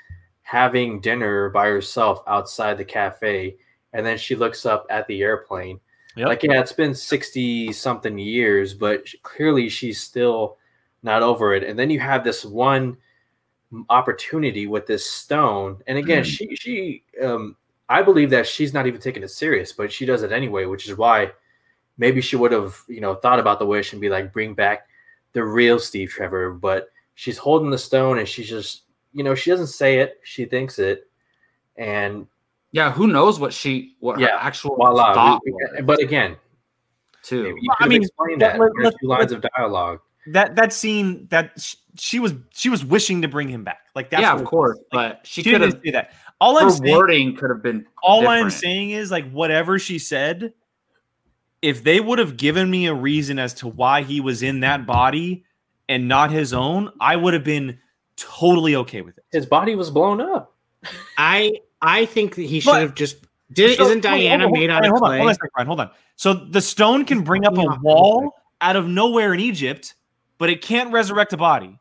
having dinner by herself outside the cafe and then she looks up at the airplane. Yep. Like yeah, it's been 60 something years, but clearly she's still not over it. And then you have this one opportunity with this stone. And again, she she um I believe that she's not even taking it serious, but she does it anyway, which is why maybe she would have, you know, thought about the wish and be like, bring back the real Steve Trevor. But she's holding the stone and she's just, you know, she doesn't say it, she thinks it. And yeah who knows what she what her Yeah, actual voila. thought We- was, but again, too you Well, I mean, explain let- that. let- in a let- few lines of dialogue. That that scene that sh- she was she was wishing to bring him back. Like that's yeah of course. Like, but she she could didn't have say that. All I'm saying, wording could have been all I'm saying is like whatever she said. If they would have given me a reason as to why he was in that body and not his own, I would have been totally okay with it. His body was blown up. I I think that he should But- have just. Did, So- isn't hold on, Diana hold on, made out Ryan, of hold clay? On, hold on, second, Ryan, hold on. So the stone can bring up a wall out of nowhere in Egypt, but it can't resurrect a body.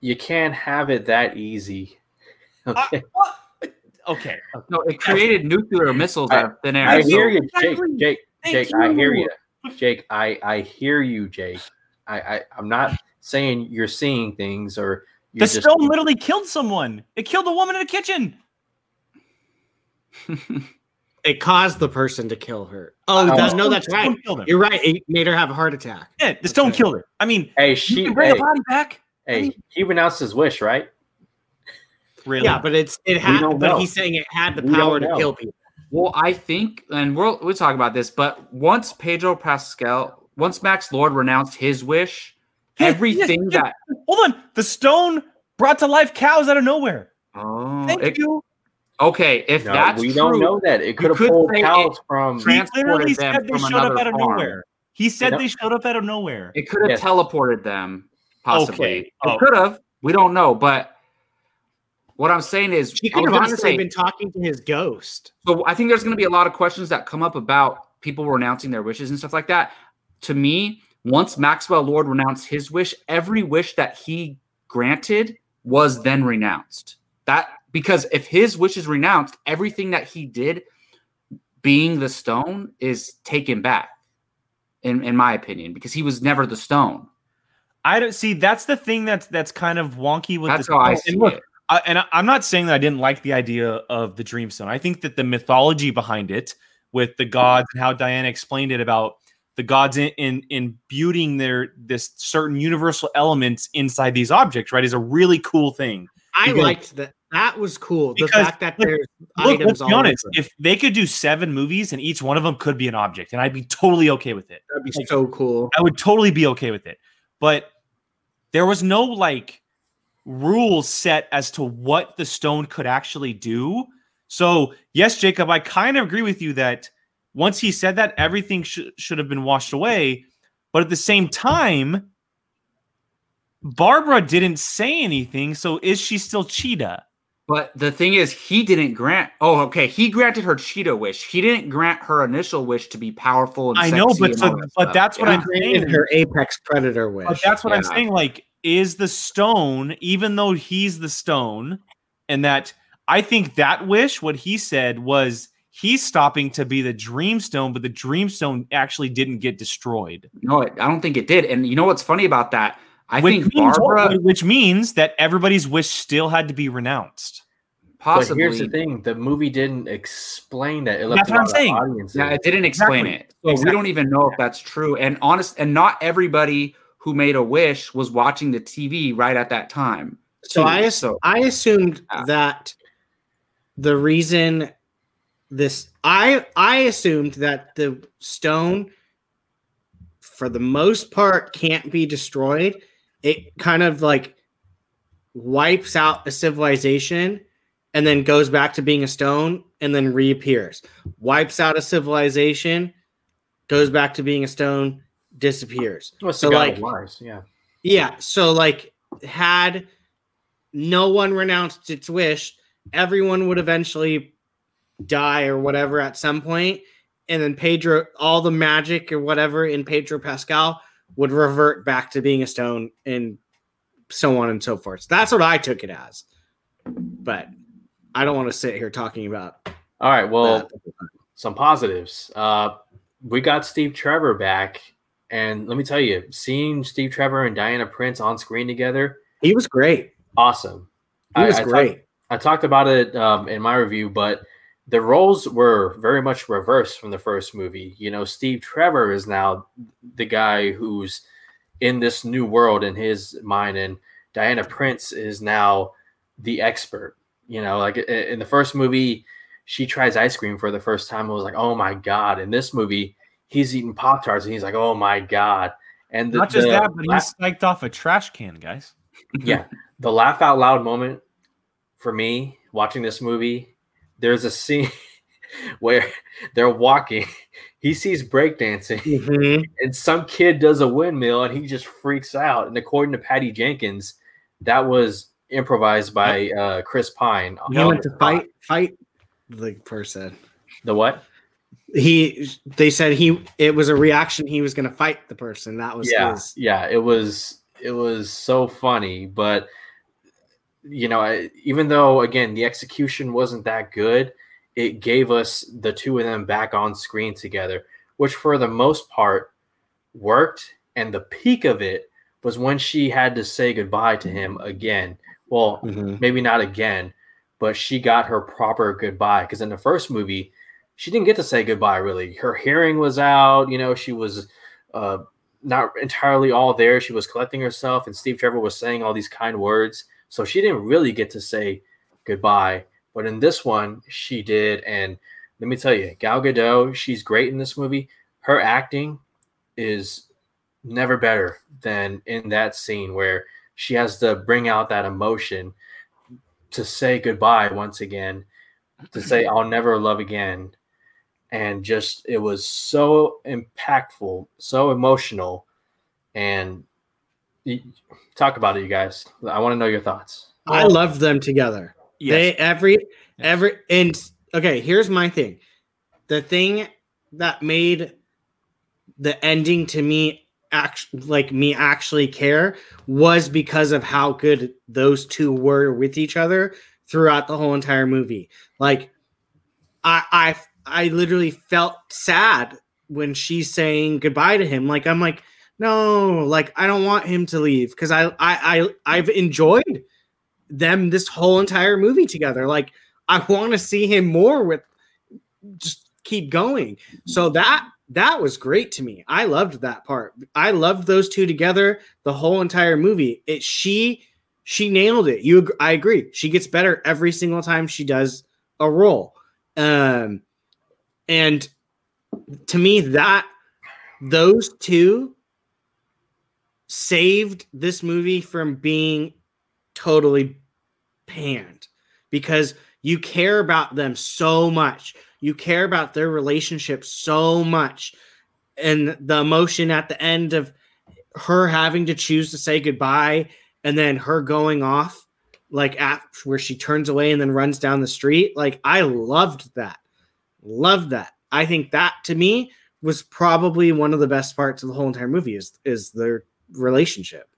You can't have it that easy. Uh, okay. Okay. No, it created nuclear missiles out of thin air. I hear you, Jake. Exactly. Jake, Thank Jake, I hear you. you. Jake, I, I hear you, Jake. I, I, I'm not saying you're seeing things or you're The just stone literally killed someone. It killed a woman in a kitchen. It caused the person to kill her. Oh, uh, Oh. that, no, that's right. stone killed her. You're right. It made her have a heart attack. Yeah, the stone Okay. killed her. I mean, Hey, you she can bring hey, a body back. hey, he renounced his wish, right? Really? Yeah, but it's it had. But know. he's saying it had the We power to kill people. Well, I think, and we'll we'll talk about this, but once Pedro Pascal, once Max Lord renounced his wish, Yeah, everything yeah, that Hold on. The stone brought to life cows out of nowhere. oh, Thank it- you. Okay, if No, that's we true, don't know that. It could have pulled say cows it from. He literally transported them said they showed up out of farm. nowhere. He said Yep. they showed up out of nowhere. it could have Yes. teleported them, possibly. Okay. It Oh. could have. We don't know, but what I'm saying is, She could have honestly say- been talking to his ghost. So I think there's going to be a lot of questions that come up about people renouncing their wishes and stuff like that. To me, once Maxwell Lord renounced his wish, every wish that he granted was then renounced. That because if his wish is renounced, everything that he did, being the stone, is taken back. In in my opinion, because he was never the stone. I don't see. That's the thing that's that's kind of wonky with That's the how I oh, and see look, it. I, and I, I'm not saying that I didn't like the idea of the Dreamstone. I think that the mythology behind it, with the gods and how Diana explained it about the gods in, in imbuing their this certain universal elements inside these objects, right, is a really cool thing. I Because- liked that. That was cool. The Because, fact that look, there's Look, items let's be honest. over. If they could do seven movies and each one of them could be an object, and I'd be totally okay with it. That'd be like- so cool. I would totally be okay with it. But there was no like rules set as to what the stone could actually do. So, yes, Jacob, I kind of agree with you that once he said that, everything sh- should have been washed away. But at the same time, Barbara didn't say anything. So, is she still Cheetah? But the thing is, he didn't grant. Oh, okay. He granted her cheetah wish. He didn't grant her initial wish to be powerful and I know, but so- but stuff. that's what Yeah. I'm Granted saying. her apex predator wish. But that's what I'm saying. Like, is the stone, even though he's the stone, and that I think that wish, what he said was he's stopping to be the dreamstone, but the dreamstone actually didn't get destroyed. No, I don't think it did. And you know what's funny about that? I which think means, Barbara which means that everybody's wish still had to be renounced. possibly. But here's the thing: the movie didn't explain that. It That's what a I'm saying. audiences. Yeah, it didn't explain Exactly. it. So we don't even know if that's true. And honest, and not everybody who made a wish was watching the TV right at that time. So too. I so I assumed Yeah. that the reason this I I assumed that the stone for the most part can't be destroyed. It kind of like wipes out a civilization and then goes back to being a stone and then reappears. Wipes out a civilization, goes back to being a stone, disappears. Well, So, like- yeah. Yeah. So like had no one renounced its wish, everyone would eventually die or whatever at some point, and then Pedro, all the magic or whatever in Pedro Pascal would revert back to being a stone and so on and so forth. So that's what I took it as. But I don't want to sit here talking about All right. Well, that. some positives. Uh, we got Steve Trevor back, and let me tell you, seeing Steve Trevor and Diana Prince on screen together, He was great. awesome. He I- was I talked- great. I talked about it um, in my review, but the roles were very much reversed from the first movie. You know, Steve Trevor is now the guy who's in this new world in his mind, and Diana Prince is now the expert. You know, like in the first movie, she tries ice cream for the first time. It was like, oh my god! In this movie, he's eating pop tarts, and he's like, oh my god! And the, Not just the that, but la- he's off a trash can, guys. yeah the laugh out loud moment for me watching this movie there's a scene where they're walking he sees breakdancing Mhm. and some kid does a windmill and he just freaks out and according to patty jenkins that was improvised by uh, Chris Pine. He went to fight fight the person. The what? He they said he it was a reaction he was gonna fight the person. That was yeah, his yeah. It was it was so funny, but you know, I, even though again the execution wasn't that good, it gave us the two of them back on screen together, which for the most part worked. And the peak of it was when she had to say goodbye to him again. Well, Mhm. maybe not again, but she got her proper goodbye because in the first movie, she didn't get to say goodbye really. Her hearing was out, you know, she was uh, not entirely all there. She was collecting herself, and Steve Trevor was saying all these kind words. So she didn't really get to say goodbye. But in this one, she did. And let me tell you, Gal Gadot, she's great in this movie. Her acting is never better than in that scene where she has to bring out that emotion to say goodbye once again, to say, I'll never love again. And just, it was so impactful, so emotional. And talk about it, you guys. I want to know your thoughts. I love them together. They Yes. every every and okay, here's my thing. The thing that made the ending to me act like me actually care was because of how good those two were with each other throughout the whole entire movie. Like I I I literally felt sad when she's saying goodbye to him. Like I'm like, no, like I don't want him to leave because I I I I've enjoyed them this whole entire movie together. Like I want to see him more with just keep going. So that that was great to me. I loved that part. I loved those two together the whole entire movie. It she she nailed it. You I agree. She gets better every single time she does a role. Um and to me that those two saved this movie from being totally panned because you care about them so much. You care about their relationship so much. And the emotion at the end of her having to choose to say goodbye and then her going off like at where she turns away and then runs down the street. Like I loved that. Loved that. I think that to me was probably one of the best parts of the whole entire movie is is their relationship.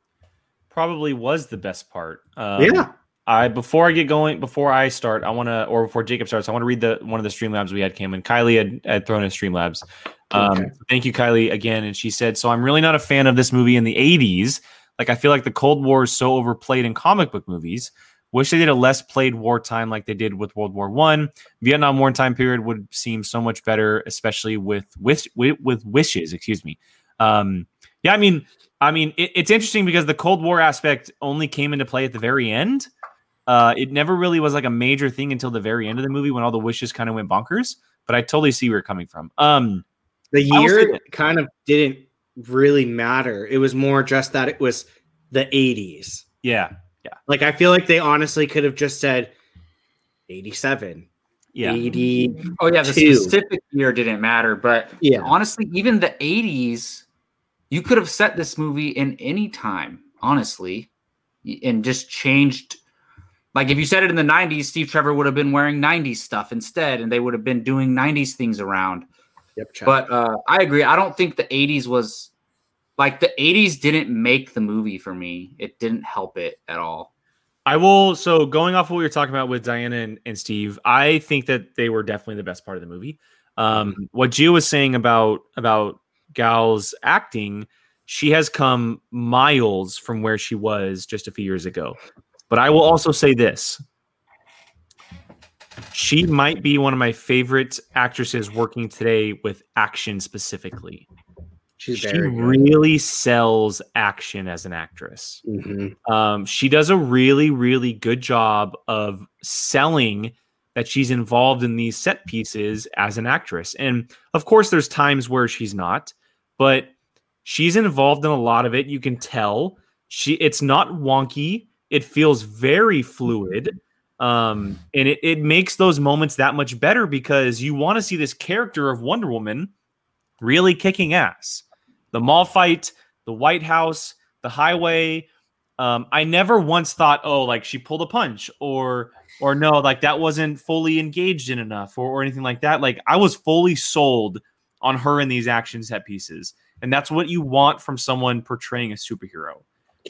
Probably was the best part. Um, yeah. I before I get going, before I start, I want to, or before Jacob starts, I want to read the one of the Streamlabs we had came in. Kylie had, had thrown in Streamlabs. Um, Okay. Thank you, Kylie, again. And she said, "So I'm really not a fan of this movie in the '80s. Like I feel like the Cold War is so overplayed in comic book movies. Wish they did a less played wartime like they did with World War One. Vietnam War time period would seem so much better, especially with with with, with wishes. Excuse me. Um, yeah, I mean, I mean, it, it's interesting because the Cold War aspect only came into play at the very end. Uh, it never really was like a major thing until the very end of the movie when all the wishes kind of went bonkers. But I totally see where you're coming from. Um, The I will say year kind of didn't really matter. It was more just that it was the 80s. yeah, Yeah. Like I feel like they honestly could have just said 87, yeah, 80. Oh yeah, the specific year didn't matter, but Yeah. honestly, even the '80s, you could have set this movie in any time, honestly, and just changed. Like if you said it in the '90s, Steve Trevor would have been wearing '90s stuff instead, and they would have been doing '90s things around. Yep. Chuck. But uh, I agree. I don't think the '80s was like the '80s didn't make the movie for me. It didn't help it at all. I will. So going off what we were talking about with Diana and, and Steve, I think that they were definitely the best part of the movie. Um, what Gio was saying about about Gal's acting, she has come miles from where she was just a few years ago. But I will also say this: she might be one of my favorite actresses working today with action specifically. she's She really sells action as an actress. Mhm. Um, she does a really, really good job of selling that she's involved in these set pieces as an actress. And of course, there's times where she's not, but she's involved in a lot of it. You can tell she it's not wonky. It feels very fluid. Um, and it, it makes those moments that much better because you want to see this character of Wonder Woman really kicking ass. The mall fight, the White House, the highway, Um, I never once thought, oh, like she pulled a punch or or no, like that wasn't fully engaged in enough or, or anything like that. Like I was fully sold on her in these action set pieces. And that's what you want from someone portraying a superhero.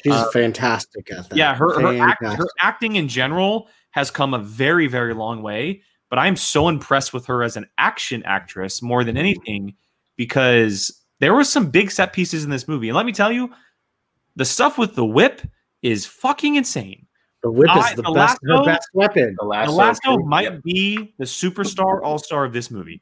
She's Uh, fantastic at that. Yeah, her her, act, her acting in general has come a very very long way. But I'm so impressed with her as an action actress more than anything because there were some big set pieces in this movie. And let me tell you, the stuff with the whip is fucking insane. The whip I- is the the best, her lasso- best weapon. The The lasso, lasso might Yep. be the superstar all star of this movie.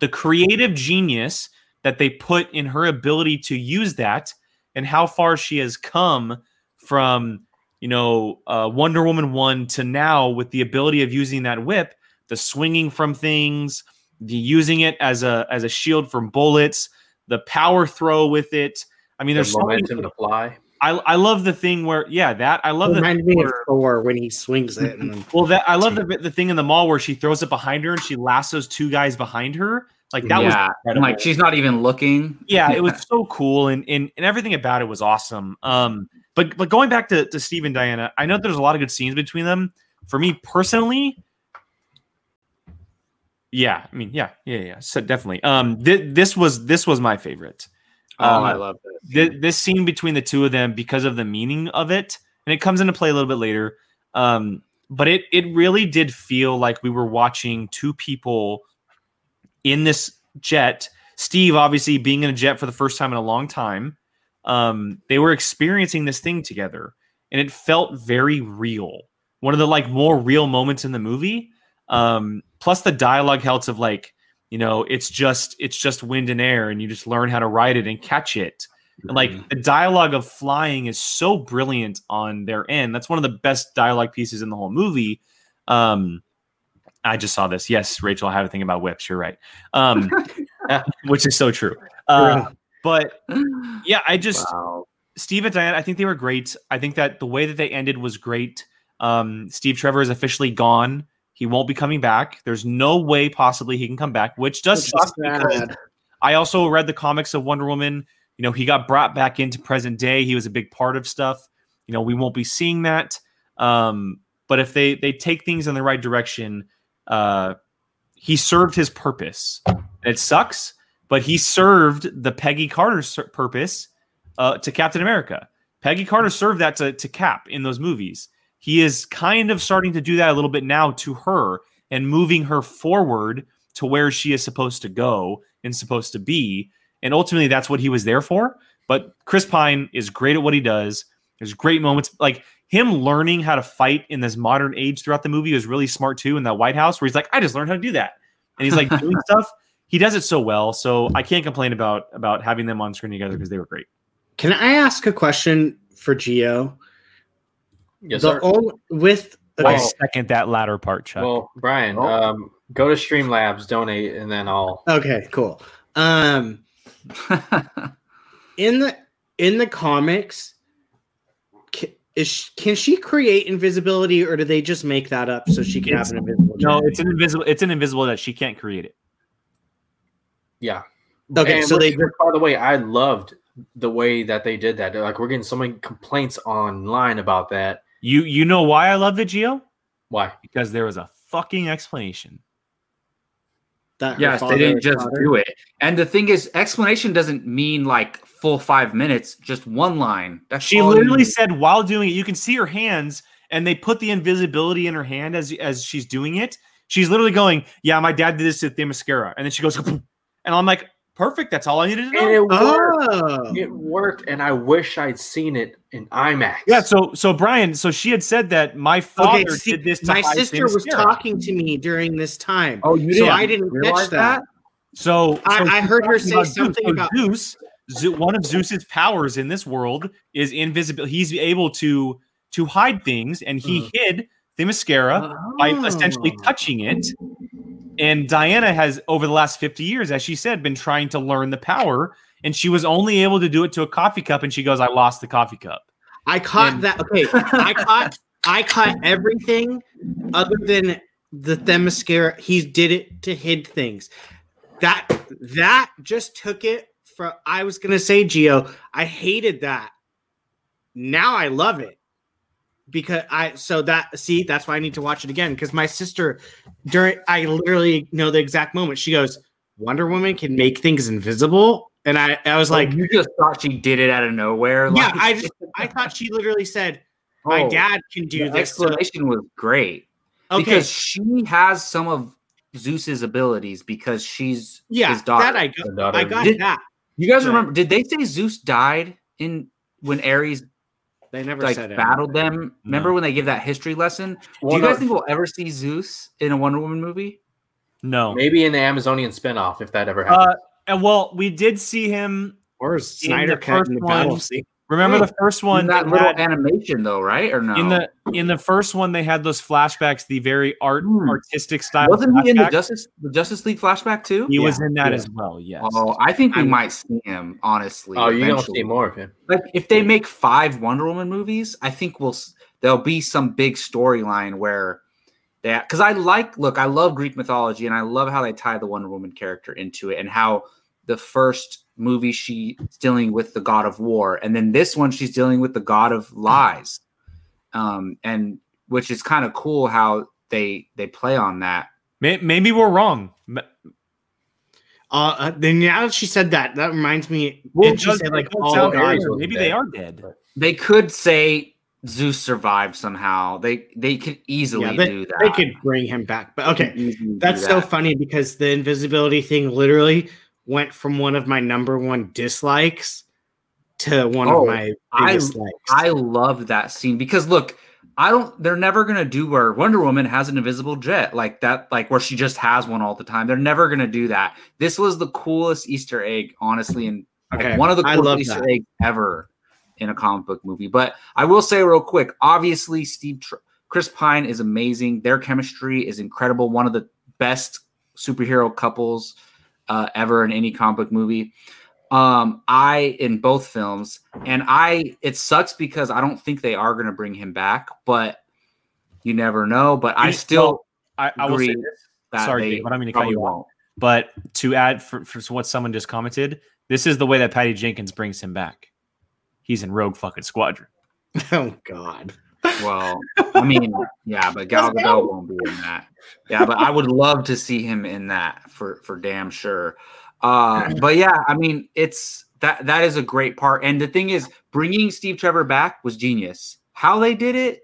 The creative genius that they put in her ability to use that and how far she has come from, you know, uh, Wonder Woman 1 to now with the ability of using that whip, the swinging from things, the using it as a as a shield from bullets, the power throw with it. I mean, The there's so many, momentum to fly. I, I love the thing where yeah that I love the Reminded thing me of Thor when he swings it. And well, that I love the the thing in the mall where she throws it behind her and she lassos two guys behind her. Like that was yeah, and incredible. like she's not even looking. yeah, it was so cool and, and and everything about it was awesome. Um, but but going back to to Steve and Diana, I know there's a lot of good scenes between them. For me personally, yeah, I mean, yeah, yeah, yeah, so definitely. Um, th- this was this was my favorite. Oh, Um, I love this. Th- this scene between the two of them because of the meaning of it, and it comes into play a little bit later. Um, but it it really did feel like we were watching two people in this jet. Steve, obviously, being in a jet for the first time in a long time, um, they were experiencing this thing together, and it felt very real. One of the like more real moments in the movie. Um, plus the dialogue helps of like, you know, it's just it's just wind and air, and you just learn how to ride it and catch it. And, like Mhm. the dialogue of flying is so brilliant on their end. That's one of the best dialogue pieces in the whole movie. Um, I just saw this. Yes, Rachel, I have a thing about whips. You're right. Um, which is so true. Uh, but yeah, I just wow. Steve and diane I think they were great. I think that the way that they ended was great. Um, Steve Trevor is officially gone. He won't be coming back. There's no way possibly he can come back, which does suck is because sad. I also read the comics of Wonder Woman. You know, he got brought back into present day. He was a big part of stuff. You know, we won't be seeing that. Um, but if they they take things in the right direction, uh, he served his purpose. It sucks, but he served the Peggy Carter's ser- purpose uh, to Captain America. Peggy Carter served that to, to Cap in those movies. He is kind of starting to do that a little bit now to her and moving her forward to where she is supposed to go and supposed to be. And ultimately, that's what he was there for. But Chris Pine is great at what he does. There's great moments like him learning how to fight in this modern age throughout the movie is really smart too. In that White House, where he's like, I just learned how to do that, and he's like doing stuff. He does it so well, so I can't complain about about having them on screen together because they were great. Can I ask a question for Gio? Yes, the sir. only with I second that latter part, Chuck. Well, Brian, Oh. um, go to Streamlabs, donate, and then I'll. okay, cool. Um, in the in the comics, ca- is sh- can she create invisibility, or do they just make that up so she can It's- have an invisible? no, it's an invisible. It's an invisible that she can't create it. Yeah. Okay, And so they which, by the way, I loved the way that they did that. They're like, we're getting so many complaints online about that. You you know why I love it, Gio? Why? Because there was a fucking explanation. that her yes, they didn't just father- do it. And the thing is, explanation doesn't mean like full five minutes, just one line. That's She all you literally said while doing it, you can see her hands, and they put the invisibility in her hand as as she's doing it. She's literally going, "Yeah, my dad did this to Themyscira," and then she goes, and I'm like, "Perfect, that's all I needed to And know." it worked. Oh, It worked, and I wish I'd seen it in IMAX. Yeah, so so Brian, so she had said that my father okay. See, did this. To my sister was mascara. talking to me during this time. Oh, you so didn't I didn't catch that. So, I- so I she's heard her say Zeus. something So about- Zeus. Ze- one of Zeus's powers in this world is invisible. He's able to to hide things, and he Mm. hid Themyscira by essentially Oh. touching it. And Diana has, over the last 50 years, as she said, been trying to learn the power. And she was only able to do it to a coffee cup. And she goes, I lost the coffee cup. I caught And- that. Okay, I caught I caught everything other than the Themyscira. He did it to hid things. That that just took it from. I was gonna say Gio. I hated that. Now I love it. Because I so that see that's why I need to watch it again because my sister during I literally know the exact moment she goes Wonder Woman can make things invisible and I I was oh, like you just thought she did it out of nowhere. yeah like- I just I thought she literally said my Oh, dad can do the this so- explanation was great okay because she has some of Zeus's abilities because she's yeah his daughter. that I got daughter I got Did- that You guys Right. remember? Did they say Zeus died in when Ares they never like said battled them? Remember when they give that history lesson? Well, Do you no, guys think we'll ever see Zeus in a Wonder Woman movie? No. maybe in the Amazonian spinoff if that ever happens? Uh, and well, we did see him. or Snyder the cut first in the one- battle scene Remember the first one that little had- animation, though, right? Or no? in the in the first one they had those flashbacks, the very art Hmm. artistic style. wasn't he in the. Justice the Justice League flashback too? He was in that yeah. as well. Yes. Oh, I think we I'm- might see him. Honestly, oh, you don't eventually. see more of him. Like if they make five Wonder Woman movies, I think we'll there'll be some big storyline where that because I like look, I love Greek mythology and I love how they tie the Wonder Woman character into it and how the first movie she's dealing with the god of war and then this one she's dealing with the god of lies, um, and which is kind of cool how they they play on that. Maybe we're wrong. Uh, uh then now that she said that that reminds me Well, did she does- say like all sound God, gods familiar. wasn't Maybe dead. they are dead. They could say Zeus survived somehow. They they could easily Yeah, do that. they could bring him back but okay They could That's so that. funny because the invisibility thing literally went from one of my number one dislikes to one Oh, of my I- likes. I love that scene because look, I don't. They're never gonna do where Wonder Woman has an invisible jet like that, like where she just has one all the time. They're never gonna do that. This was the coolest Easter egg, honestly, and like, one of the coolest Easter that. eggs ever in a comic book movie. But I will say real quick, obviously, Steve Tr- Chris Pine is amazing. Their chemistry is incredible. One of the best superhero couples uh, ever in any comic book movie um i in both films and i it sucks because i don't think they are going to bring him back but you never know but i still well, I, I will say agree this. that sorry, Dave, but I mean to cut you off. But to add for, for what someone just commented, this is the way that Patty Jenkins brings him back. He's in Rogue fucking Squadron. oh God. Well i mean yeah but gal gadot won't be in that yeah but i would love to see him in that for for damn sure uh but yeah i mean it's that that is a great part and the thing is bringing steve trevor back was genius how they did it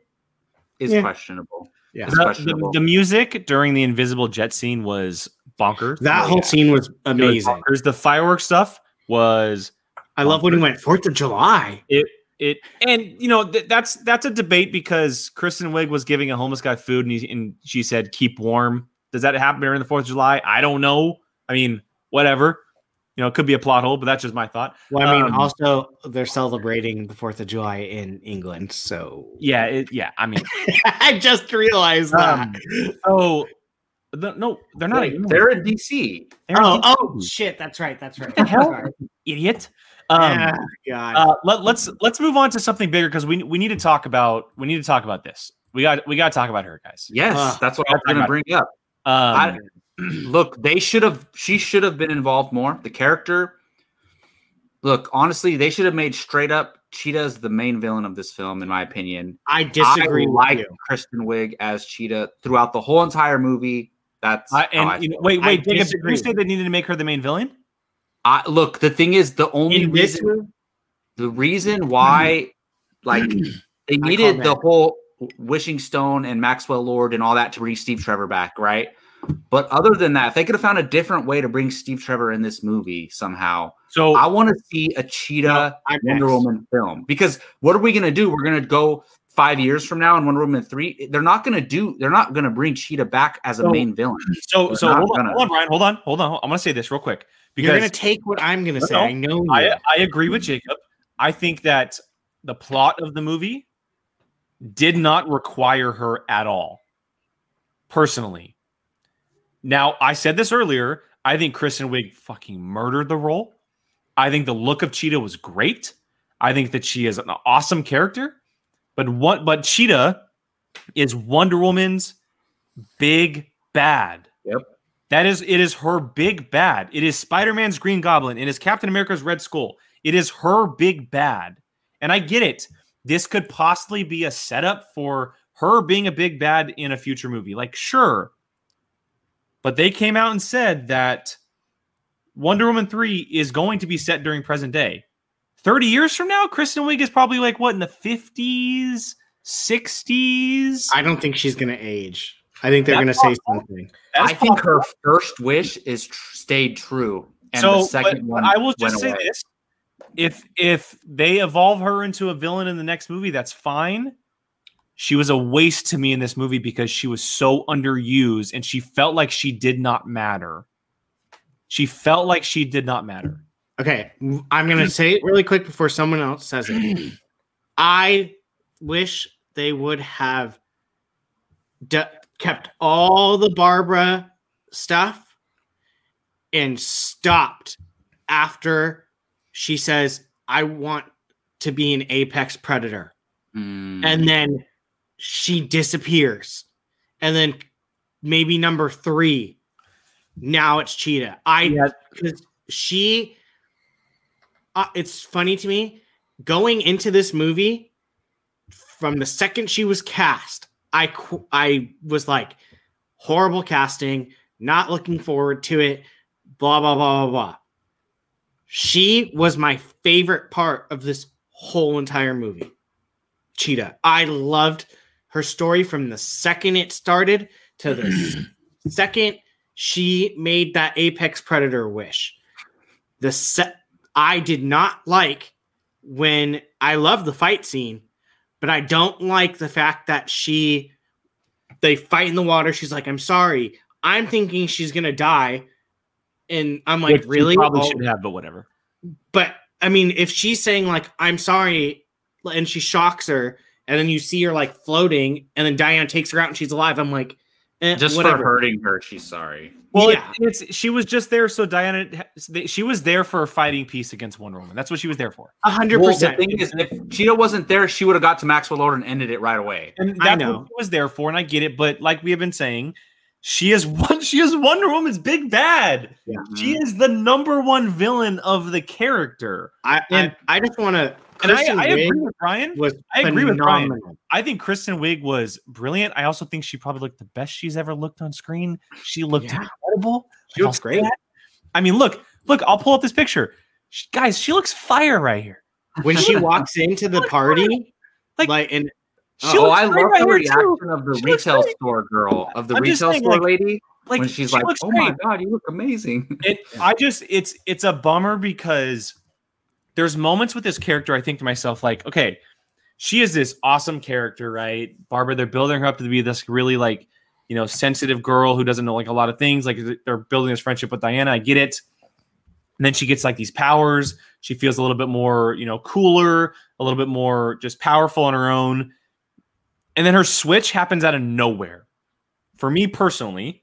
is Yeah. questionable Yeah. It's The, the, questionable. the music during the invisible jet scene was bonkers. That Oh, whole yeah. scene was It was amazing. bonkers. The fireworks stuff was I love when he went Fourth of July. it it and you know th- that's that's a debate because Kristen Wiig was giving a homeless guy food and, he, and she said keep warm. Does that happen during the Fourth of July? I don't know. I mean, whatever. You know, it could be a plot hole, but that's just my thought. Well, I mean, Um, also they're celebrating the Fourth of July in England, so Yeah, it, yeah. I mean, I just realized that. um, so the, no, they're not. Wait, they're in DC. they're in oh, DC, oh shit, that's right, that's right. the hell? Idiot. Um, Ah, God. uh, let, let's let's move on to something bigger because we we need to talk about we need to talk about this. We got we got to talk about her, guys. Yes, Uh, that's what I was talking going to bring up. Um, I, look, they should have. She should have been involved more. The character. Look, honestly, they should have made straight up Cheetah as the main villain of this film, in my opinion. I disagree I with like you. Kristen Wiig as Cheetah throughout the whole entire movie. That's I, how I and you know, feel. wait, I wait, Jacob, did you say they needed to make her the main villain? I, look, the thing is, the only reason the reason why like they needed the that. whole wishing stone and maxwell lord and all that to bring steve trevor back right? But other than that if they could have found a different way to bring steve trevor in this movie somehow So i want to see a cheetah I'm wonder woman film. Because what are we going to do? We're going to go five years from now in wonder woman 3 they're not going to do they're not going to bring cheetah back as a So- main villain. so They're so hold on, gonna. hold on, Brian, hold on, hold on. I'm gonna say this real quick You're gonna take what I'm gonna say. no. I know. I I agree with Jacob. I think that the plot of the movie did not require her at all. Personally. Now, I said this earlier. I think Kristen Wiig fucking murdered the role. I think the look of Cheetah was great. I think that she is an awesome character. But what but Cheetah is Wonder Woman's big bad. Yep. That is it is her big bad. It is Spider-Man's Green Goblin. It is Captain America's Red Skull. It is her big bad. And I get it. this could possibly be a setup for her being a big bad in a future movie. Like, sure. But they came out and said that Wonder Woman 3 is going to be set during present day. 30 years from now, Kristen Wiig is probably like what in the 50s, 60s? I don't think she's gonna age. I think they're gonna say possible. something. I think her first wish is tr- stayed true, and so, the second but, one. I will went just say away. this: if if they evolve her into a villain in the next movie, that's fine. She was a waste to me in this movie because she was so underused and she felt like she did not matter. She felt like she did not matter. Okay, I'm gonna say it really quick before someone else says it. I wish they would have d- kept all the Barbara stuff and stopped after she says, "I want to be an apex predator," Mm. and then she disappears, and then maybe number three. Now it's Cheetah. I Yeah. because she uh, it's funny to me going into this movie from the second she was cast i i was like horrible casting not looking forward to it blah blah blah blah blah. She was my favorite part of this whole entire movie. Cheetah. I loved her story from the second it started to the second she made that apex predator wish. The set I did not like when I love the fight scene, but I don't like the fact that she they fight in the water. She's like, "I'm sorry." I'm thinking she's gonna die, and I'm like, Which "Really?" Probably Oh, should have, but whatever. but I mean, if she's saying like, "I'm sorry," and she shocks her, and then you see her like floating, and then Diana takes her out and she's alive, I'm like, eh, just whatever. for hurting her, she's sorry. Well, Yeah. it's she was just there so Diana she was there for a fighting piece against Wonder Woman. That's what she was there for. A hundred Well, the percent. thing is, if Cheetah wasn't there, she would have got to Maxwell Lord and ended it right away. And I know. what she was there for, and I get it. But like we have been saying, she is one. She is Wonder Woman's big bad. She is the number one villain of the character. I, and- I I just want to. And I, I agree with Brian. was I agree with Brian. I think Kristen Wiig was brilliant. I also think she probably looked the best she's ever looked on screen. She looked Yeah. incredible. She looks great. that. I mean, look, look. I'll pull up this picture, She- guys. She looks fire right here. when she walks into the party, Like- like, and oh, I love right the reaction of the She retail store girl, of the I'm retail saying, store like- lady, Like when she's she like, "Oh great. my god, you look amazing." it i just it's it's a bummer because there's moments with this character i think to myself like okay she is this awesome character right? Barbara they're building her up to be this really like you know sensitive girl who doesn't know like a lot of things like they're building this friendship with diana i get it. And then she gets like these powers. She feels a little bit more you know cooler a little bit more just powerful on her own. And then her switch happens out of nowhere. For me personally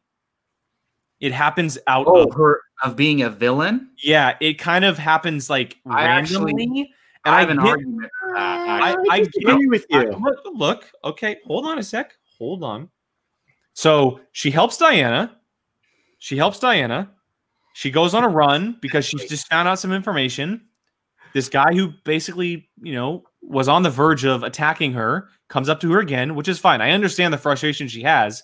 it happens out Oh, of her of being a villain. yeah, it kind of happens like I actually- randomly. and I have an get- argument for that. I, actually. I disagree with you. look, look, okay, hold on a sec. Hold on. So she helps Diana. She helps Diana. She goes on a run because she's just found out some information. This guy who basically, you know, was on the verge of attacking her comes up to her again, which is fine. I understand the frustration she has.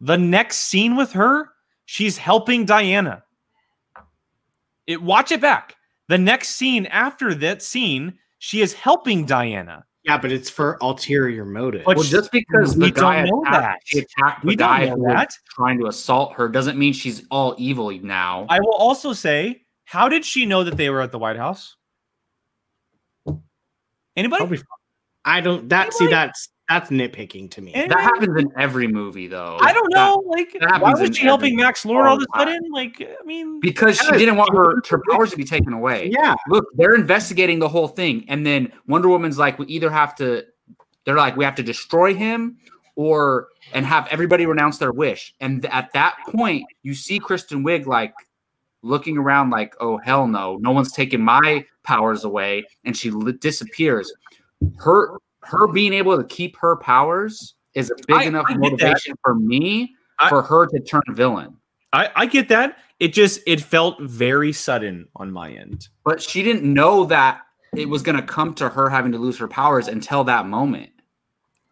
The next scene with her, she's helping Diana. It watch it back. The next scene after that scene, she is helping Diana. yeah, but it's for ulterior motive. But well, just because we the guy don't know attacked, that. attacked the We don't guy know who was that. trying to assault her doesn't mean she's all evil now. I will also say, how did she know that they were at the White House? Anybody? Probably- I don't. That see, Anyway. that's that's nitpicking to me. Anyway, that happens in every movie, though. I don't That- know. like, that why happens was she helping every- Max Lord all of a all sudden? Like, I mean, because she Yes, didn't want her, her powers to be taken away. yeah, Look, they're investigating the whole thing, and then Wonder Woman's like, we either have to, they're like, we have to destroy him, or and have everybody renounce their wish. And th- at that point, you see Kristen Wiig like looking around, like, oh hell no, no one's taking my powers away, and she li- disappears. Her her being able to keep her powers is a big I- enough I motivation for me I- for her to turn villain. I, I get that. It just it felt very sudden on my end. but she didn't know that it was going to come to her having to lose her powers until that moment.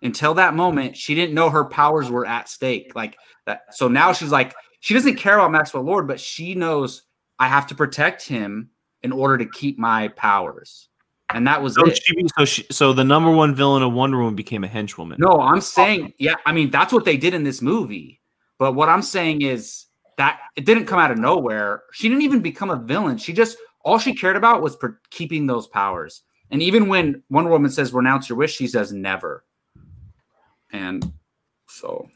Until that moment, she didn't know her powers were at stake. Like that. So now she's like, she doesn't care about Maxwell Lord, but she knows I have to protect him in order to keep my powers. And that was So it. she, so she, so the number one villain of Wonder Woman became a henchwoman. No, I'm saying, yeah, I mean, that's what they did in this movie. But what I'm saying is that it didn't come out of nowhere. She didn't even become a villain. She just, all she cared about was per- keeping those powers. And even when Wonder Woman says, renounce your wish, she says, never. And so,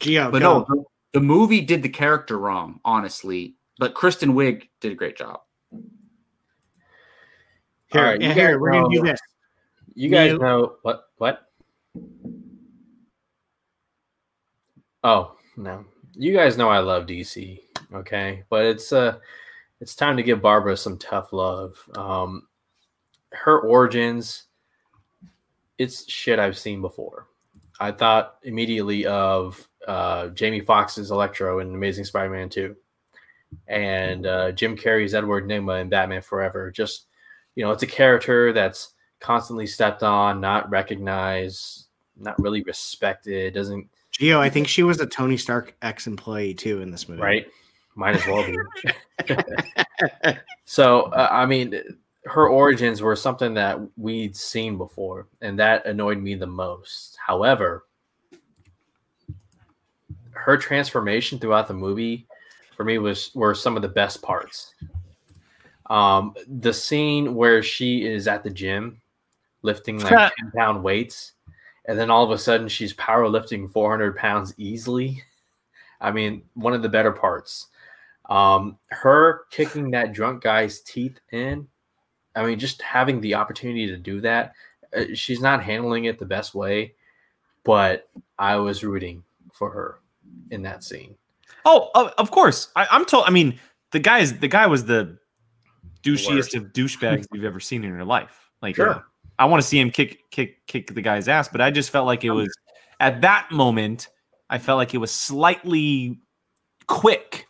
Gio, but go. no, the, the movie did the character wrong, honestly. But Kristen Wiig did a great job. Here, All right, you yeah, here, guys we're gonna do know- this. You guys You- know what? What? Oh no, you guys know I love DC. Okay, but it's uh, it's time to give Barbara some tough love. Um, her origins, it's shit I've seen before. I thought immediately of uh, Jamie Foxx's Electro in Amazing Spider-Man Two, and uh, Jim Carrey's Edward Nygma in Batman Forever. Just you know, it's a character that's constantly stepped on, not recognized, not really respected, doesn't Gio, I think she was a Tony Stark ex-employee too in this movie. right? Might as well be. so, uh, I mean, her origins were something that we'd seen before, and that annoyed me the most. However, her transformation throughout the movie for me was were some of the best parts. Um, the scene where she is at the gym lifting like 10 pound weights, and then all of a sudden she's powerlifting 400 pounds easily. I mean, one of the better parts. Um, her kicking that drunk guy's teeth in. I mean, just having the opportunity to do that. uh, She's not handling it the best way, but I was rooting for her in that scene. Oh, of, course. I, I'm told. I mean, the guy is the guy was the douchiest of douchebags you've ever seen in your life. Like, Sure. I want to see him kick kick kick the guy's ass, but I just felt like it was at that moment. I felt like it was slightly quick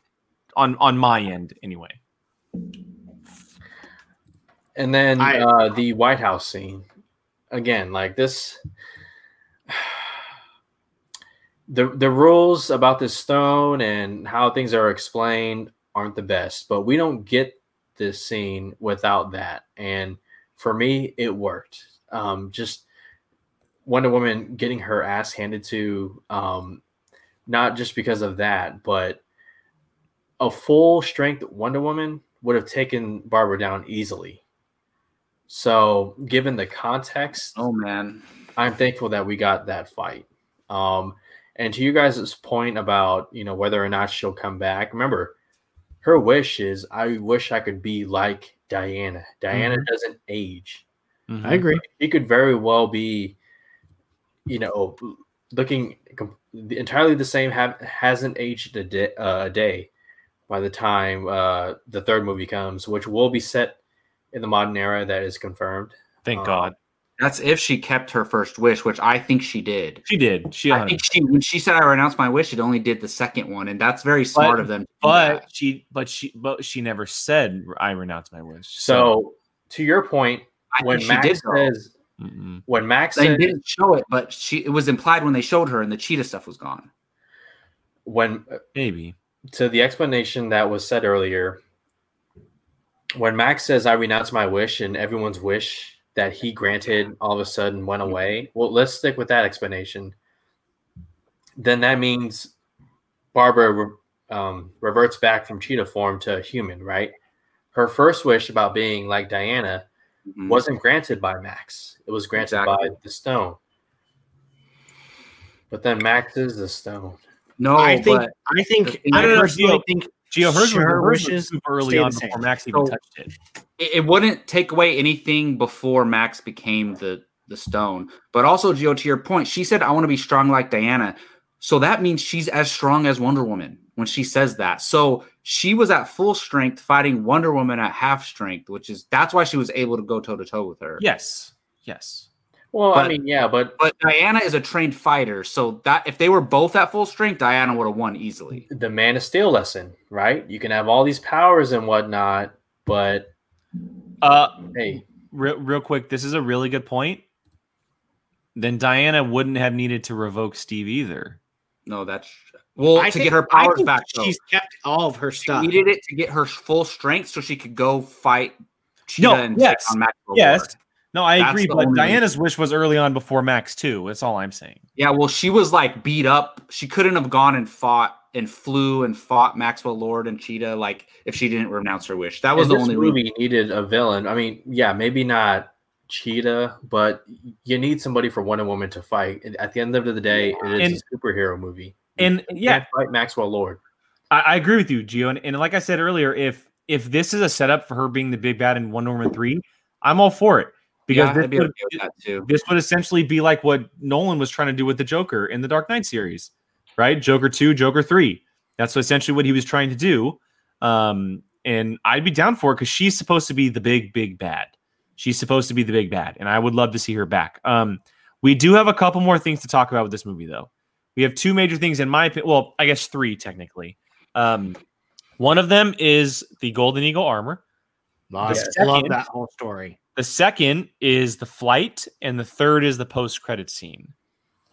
on on my end, anyway. And then I- uh, the White House scene again, like this. The the rules about this stone and how things are explained aren't the best, but we don't get this scene without that. And for me, it worked. Um, just Wonder Woman getting her ass handed to, um, not just because of that, but a full strength Wonder Woman would have taken Barbara down easily. So, given the context, Oh, man. I'm thankful that we got that fight. Um, and to you guys' point about you know whether or not she'll come back, remember her wish is I wish I could be like Diana. Diana doesn't age. Mhm. I agree. She could very well be, you know, looking entirely the same. Have hasn't aged a day, uh, a day by the time uh, the third movie comes, which will be set in the modern era. That is confirmed. Thank Uh, God That's if she kept her first wish, which I think she did. she did. She, I think she when she said I renounced my wish, it only did the second one, and that's very smart of them. but that. she, but she, but she never said I renounce my wish. So, to your point, I when think she Max did. says Mm-mm. when Max They says didn't show it, but she it was implied when they showed her, and the cheetah stuff was gone. when maybe to the explanation that was said earlier, when Max says I renounce my wish and everyone's wish that he granted all of a sudden went away. Well, let's stick with that explanation. Then that means Barbara re- um, reverts back from cheetah form to human, right? Her first wish about being like Diana Mhm. wasn't granted by Max. It was granted Exactly. by the stone. But then Max is the stone. no, I think but I think I is- No, no, personally Gio- think Gio, hers, was, Sure, hers was wishes super early on before Max even So- touched it. It, it wouldn't take away anything before Max became the the stone. But also, Gio, to your point, she said, "I want to be strong like Diana." So that means she's as strong as Wonder Woman when she says that. So she was at full strength fighting Wonder Woman at half strength, which is that's why she was able to go toe to toe with her. Yes, yes. Well, I mean, yeah, but But Diana is a trained fighter, so that if they were both at full strength, Diana would have won easily. the Man of Steel lesson, right? You can have all these powers and whatnot, but Uh, Hey, real, real quick, this is a really good point. Then Diana wouldn't have needed to revoke Steve either. No, that's well I to think- get her I powers think back. though. She's kept all of her She stuff. needed it to get her full strength so she could go fight Cheetah No, and yes, on Maxwell yes. Lord. No, I That's agree, but only Diana's wish was early on before Max too. That's all I'm saying. Yeah, well, she was like beat up. She couldn't have gone and fought and flew and fought Maxwell Lord and Cheetah like if she didn't renounce her wish. That was and the this only reason. movie needed a villain. I mean, yeah, maybe not Cheetah, but you need somebody for Wonder Woman to fight. And At the end of the day, it is And- a superhero movie. And You yeah, can't fight Maxwell Lord. I, I agree with you, Gio. And, and like I said earlier, if if this is a setup for her being the big bad in Wonder Woman three, I'm all for it because yeah, this, be would, okay that too. this would essentially be like what Nolan was trying to do with the Joker in the Dark Knight series, right? Joker two, Joker three. That's essentially what he was trying to do. Um, and I'd be down for it because she's supposed to be the big, big bad. She's supposed to be the big bad, and I would love to see her back. Um, we do have a couple more things to talk about with this movie, though. We have two major things, in my opinion. Well, I guess three technically. Um, one of them is the Golden Eagle armor. Love, The love that whole story. The second is the flight, and the third is the post-credit scene.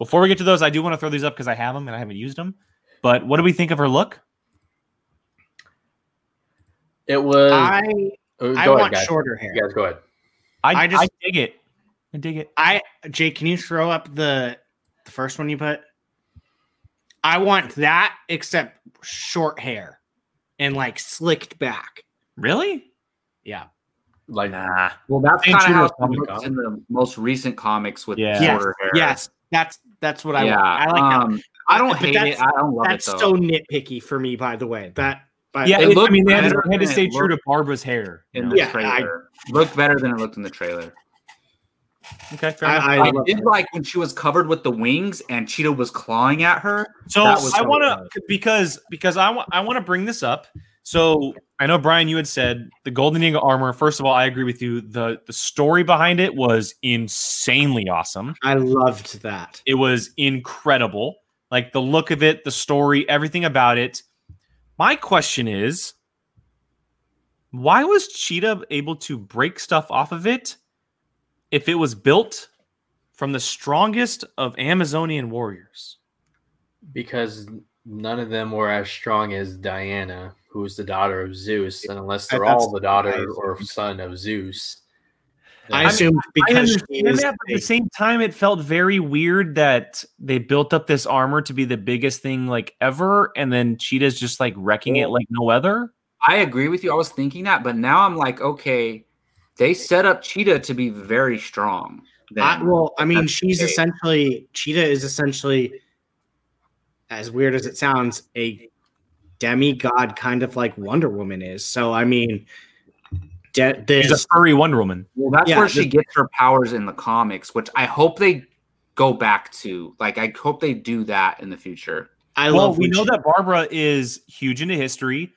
Before we get to those, I do want to throw these up because I have them and I haven't used them. But what do we think of her look? It was. I oh, I go want guys. shorter hair. You guys, go ahead. I, I I just- just dig it. I dig it. I Jake, can you throw up the the first one you put? I want that except short hair and like slicked back. Really? Yeah. Like, Nah. Well, that's kind of how it looks in the most recent comics with Yeah. shorter hair. Yes, that's that's what I yeah. want. I like that. um, I don't But hate it. I don't love That's it though. so nitpicky for me, by the way. That but Yeah, It it, I mean, they had, to, they had to stay true to Barbara's hair. you in know? the Yeah, I- trailer. looked better than it looked in the trailer. Okay, fair. I, I, I, did that. like when she was covered with the wings and Cheetah was clawing at her. So That I want to because because I want I want to bring this up. So I know Brian, you had said the Golden Eagle armor. First of all, I agree with you. the The story behind it was insanely awesome. I loved that. It was incredible. Like the look of it, the story, everything about it. My question is, why was Cheetah able to break stuff off of it if it was built from the strongest of Amazonian warriors? because none of them were as strong as Diana, who was the daughter of Zeus, and unless they're That's- all the daughter I- or son of Zeus, I then- assumed I because she is that, but at the same time, it felt very weird that they built up this armor to be the biggest thing like ever, and then Cheetah's just like wrecking it like no other. I agree with you. I was thinking that, but now I'm like, okay, they set up Cheetah to be very strong. Then. I, well, I mean, she's okay. essentially Cheetah is essentially, as weird as it sounds, a demigod, kind of like Wonder Woman is. So, I mean, de- She's a this furry Wonder Woman. Well, that's Yeah, where she this- gets her powers in the comics, which I hope they go back to. Like, I hope they do that in the future. I well, love. we know she- that Barbara is huge into history.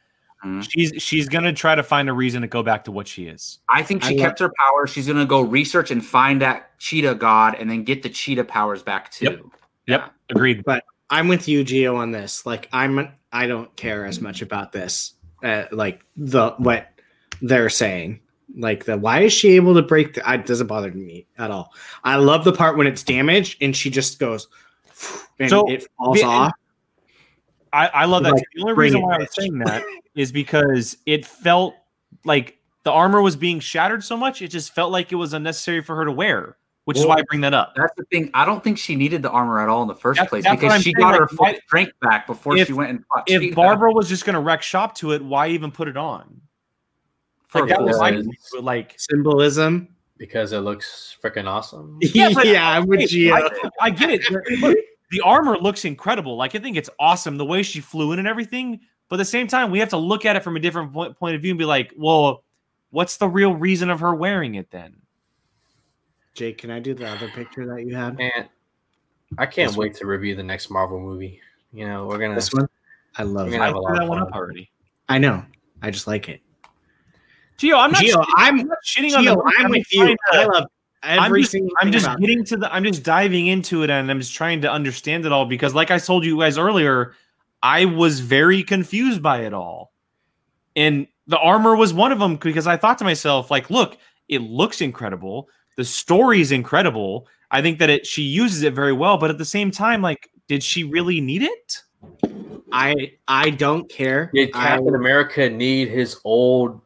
Mhm. She's she's gonna try to find a reason to go back to what she is. I think I she love- kept her power. She's gonna go research and find that cheetah god, and then get the cheetah powers back too. Yep. Yep, agreed. I'm with you, Gio, on this. Like, I'm I don't care as much about this. Uh, like the what they're saying. Like the why is she able to break? The, it doesn't bother me at all. I love the part when it's damaged and she just goes, and So, it falls off. I, I love that. Like, the only reason why I was bitch. saying that is because it felt like the armor was being shattered so much, it just felt like it was unnecessary for her to wear, which is why I bring that up. That's the thing. I don't think she needed the armor at all in the first That's- place that's because she saying, got her like, full strength back before If- she went and fought If Cheetah Barbara was just gonna wreck shop to it, why even put it on? for Like that was like, like Symbolism. because it looks freaking awesome. Yeah, but- I'm with Hey, Gio. I, I get it. Look, the armor looks incredible. Like I think it's awesome the way she flew in and everything. But at the same time, we have to look at it from a different point, point of view and be like, well, what's the real reason of her wearing it then? Jake, can I do the other picture that you had? And I can't This wait to review the next Marvel movie. You know, we're gonna This one? I love We're it. gonna I have a lot that of one fun. up already. I know. I just like it. Gio, I'm not Gio, shitting, I'm I'm not shitting on Gio, the I'm with you. to- I love I'm just, single I'm just about getting to the I'm just diving into it and I'm just trying to understand it all because like I told you guys earlier, I was very confused by it all. And the armor was one of them because I thought to myself, like, look, it looks incredible. The story is incredible. I think that it she uses it very well, but at the same time, like, did she really need it? I I don't care. Did I- Captain America need his old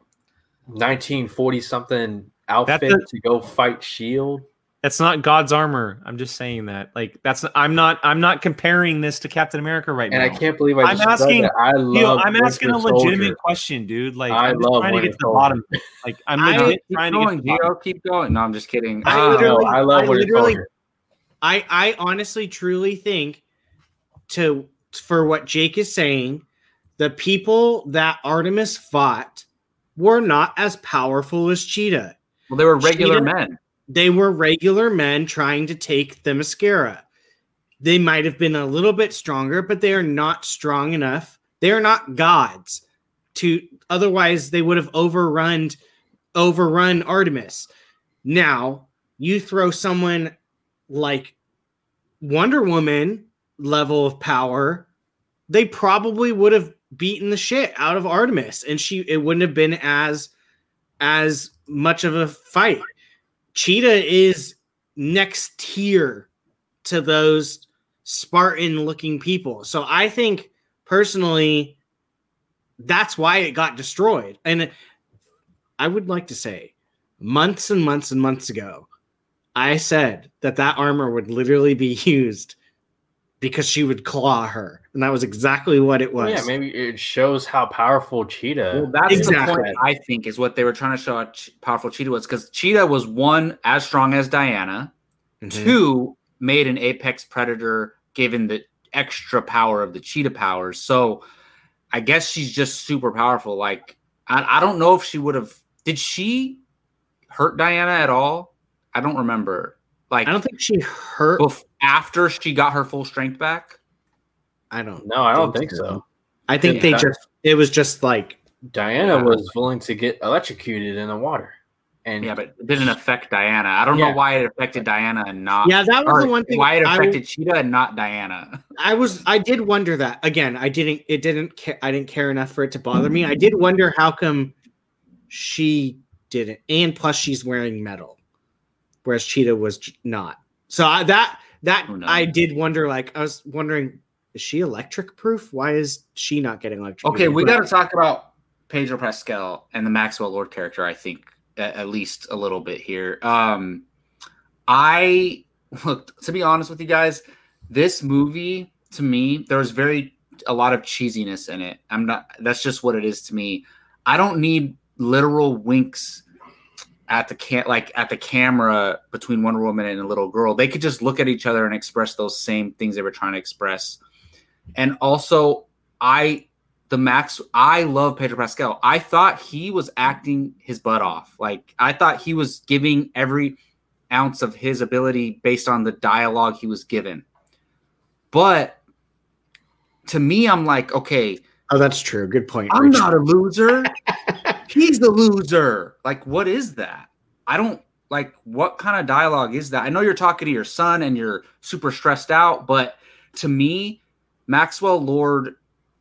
1940 something outfit a- to go fight Shield? That's not God's armor. I'm just saying that. Like, that's I'm not I'm not comparing this to Captain America right And now. And I can't believe I I'm just said asking- that. I Yo, love. I'm asking a legitimate Soldier. question, dude. Like, I I'm love trying to get Winter to the bottom. Like, I'm I- legit Keep trying to get to going, the bottom. Keep going. No, I'm just kidding. I Uh, literally- I love I Winter literally- Soldier. I I honestly truly think to for what Jake is saying, the people that Artemis fought were not as powerful as Cheetah. well, they were regular Cheetah- men. They were regular men trying to take the mascara. They might have been a little bit stronger, but they are not strong enough. They are not gods to otherwise they would have overrun overrun Artemis. Now, you throw someone like Wonder Woman level of power, they probably would have beaten the shit out of Artemis and she it wouldn't have been as as much of a fight. Cheetah is next tier to those Spartan looking people. So I think personally that's why it got destroyed. And I would like to say months and months and months ago I said that that armor would literally be used because she would claw her. And that was exactly what it was. Yeah, maybe it shows how powerful Cheetah. Well, that's Exactly. the point I think is what they were trying to show how ch- powerful Cheetah was because Cheetah was one as strong as Diana, Mhm. two made an apex predator given the extra power of the Cheetah powers. So I guess she's just super powerful. Like I, I don't know if she would have. Did she hurt Diana at all? I don't remember. Like I don't think she hurt. bef- after she got her full strength back. I don't. no, I don't think so. I think they Yeah. just. It was just like Diana Yeah. was willing to get electrocuted in the water, and Yeah, but it didn't affect Diana. I don't Yeah. know why it affected Diana and not. yeah. That was the one thing. why it I- affected Cheetah and not Diana. I was I did wonder that again. I didn't it didn't care I didn't care enough for it to bother me. I did wonder how come she didn't, and plus she's wearing metal, whereas Cheetah was not. So I, that that? I did wonder. Like I was wondering, is she electric proof? Why is she not getting electric? Okay, we got to talk about Pedro Pascal and the Maxwell Lord character. I think at, at least a little bit here. Um, I look to be honest with you guys. This movie to me, there was very a lot of cheesiness in it. I'm not. That's just what it is to me. I don't need literal winks at the can like at the camera between Wonder Woman and a little girl. They could just look at each other and express those same things they were trying to express. And also, I the Max I love Pedro Pascal. I thought he was acting his butt off. Like I thought he was giving every ounce of his ability based on the dialogue he was given. But to me, I'm like, okay, Oh, that's true. Good point. I'm Rachel. not a loser. He's the loser. Like, what is that? I don't like what kind of dialogue is that? I know you're talking to your son and you're super stressed out, but to me, Maxwell Lord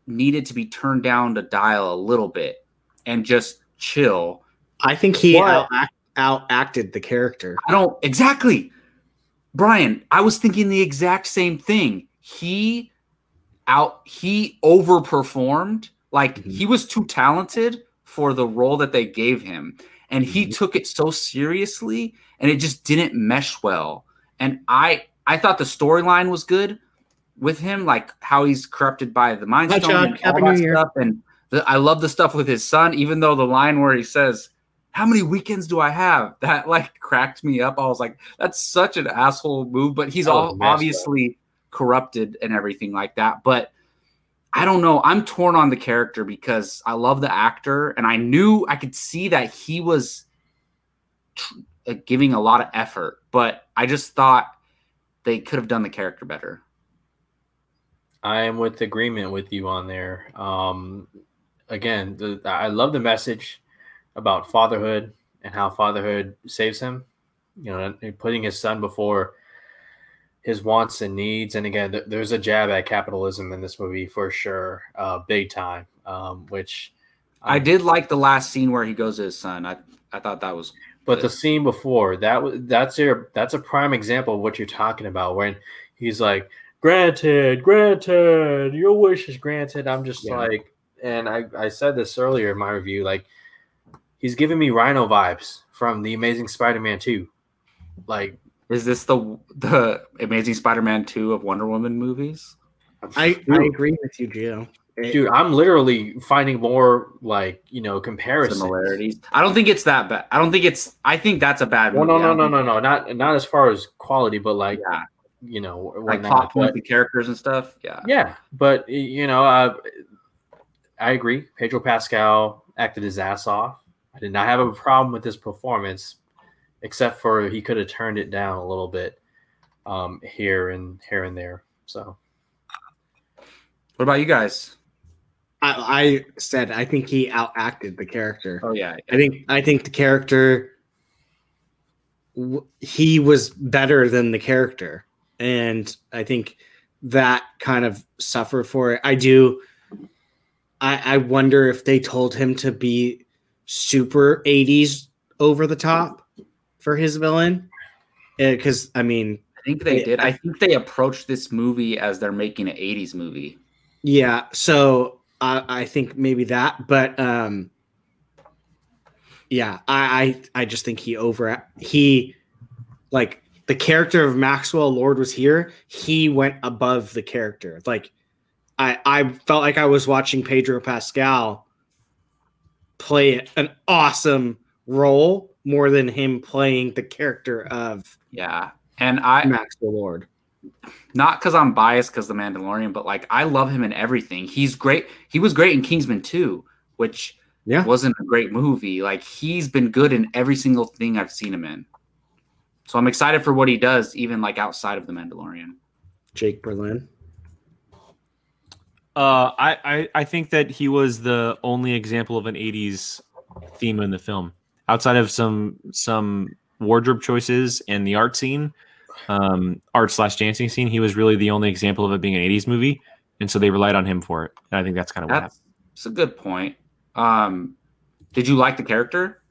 needed to be turned down to dial a little bit and just chill. I think he out, out acted the character. I don't exactly. Brian, I was thinking the exact same thing. He out he overperformed. Like Mhm. he was too talented for the role that they gave him. And he mm-hmm. took it so seriously and it just didn't mesh well. And I I thought the storyline was good with him, like how he's corrupted by the mind Hi, stone and all that stuff. And the, I love the stuff with his son, even though the line where he says, How many weekends do I have? That like cracked me up. I was like, that's such an asshole move, but he's all messed up. obviously corrupted and everything like that. But I don't know. I'm torn on the character because I love the actor and I knew I could see that he was tr- uh, giving a lot of effort, but I just thought they could have done the character better. I am with agreement with you on there. Um, again, the, I love the message about fatherhood and how fatherhood saves him. You know, putting his son before his wants and needs. And again, th- there's a jab at capitalism in this movie for sure, uh, big time. Um, which I did like the last scene where he goes to his son. I I thought that was But the scene before that was that's your that's a prime example of what you're talking about when he's like, "Granted, granted, your wish is granted." I'm just Yeah. like, and I I said this earlier in my review, like he's giving me Rhino vibes from the Amazing Spider-Man 2. Like is this the the Amazing Spider-Man two of Wonder Woman movies? I, I agree with you, Gio. It- dude, I'm literally finding more like you know comparisons. Similarities. I don't think it's that bad. I don't think it's. I think that's a bad Well, movie. no, I no, no, no, no, not not as far as quality, but like Yeah, you know, like whatnot, plot but- points, the characters and stuff. Yeah. Yeah, but you know, uh, I agree. Pedro Pascal acted his ass off. I did not have a problem with his performance, except for he could have turned it down a little bit um, here and here and there. So What about you guys? I, I said I think he outacted the character. Oh yeah. I think I think the character he was better than the character, and I think that kind of suffered for it. I do. I I wonder if they told him to be super '80s over the top for his villain, because I mean, I think they Yeah. did. I think they approached this movie as they're making an '80s movie. Yeah, so I, I think maybe that, but um, yeah, I, I I just think he over he like the character of Maxwell Lord was here. He went above the character. Like I I felt like I was watching Pedro Pascal play an awesome role more than him playing the character of Yeah, and I Maxwell Lord. not because I'm biased because the Mandalorian, but like I love him in everything. He's great. He was great in Kingsman 2, which Yeah. wasn't a great movie. Like he's been good in every single thing I've seen him in. So I'm excited for what he does, even like outside of the Mandalorian. Jake Berlin. Uh, I, I I think that he was the only example of an '80s theme in the film, outside of some some wardrobe choices and the art scene, um, art slash dancing scene. He was really the only example of it being an '80s movie, and so they relied on him for it. And I think that's kind of what happened. That's, that's a good point. Um, did you like the character?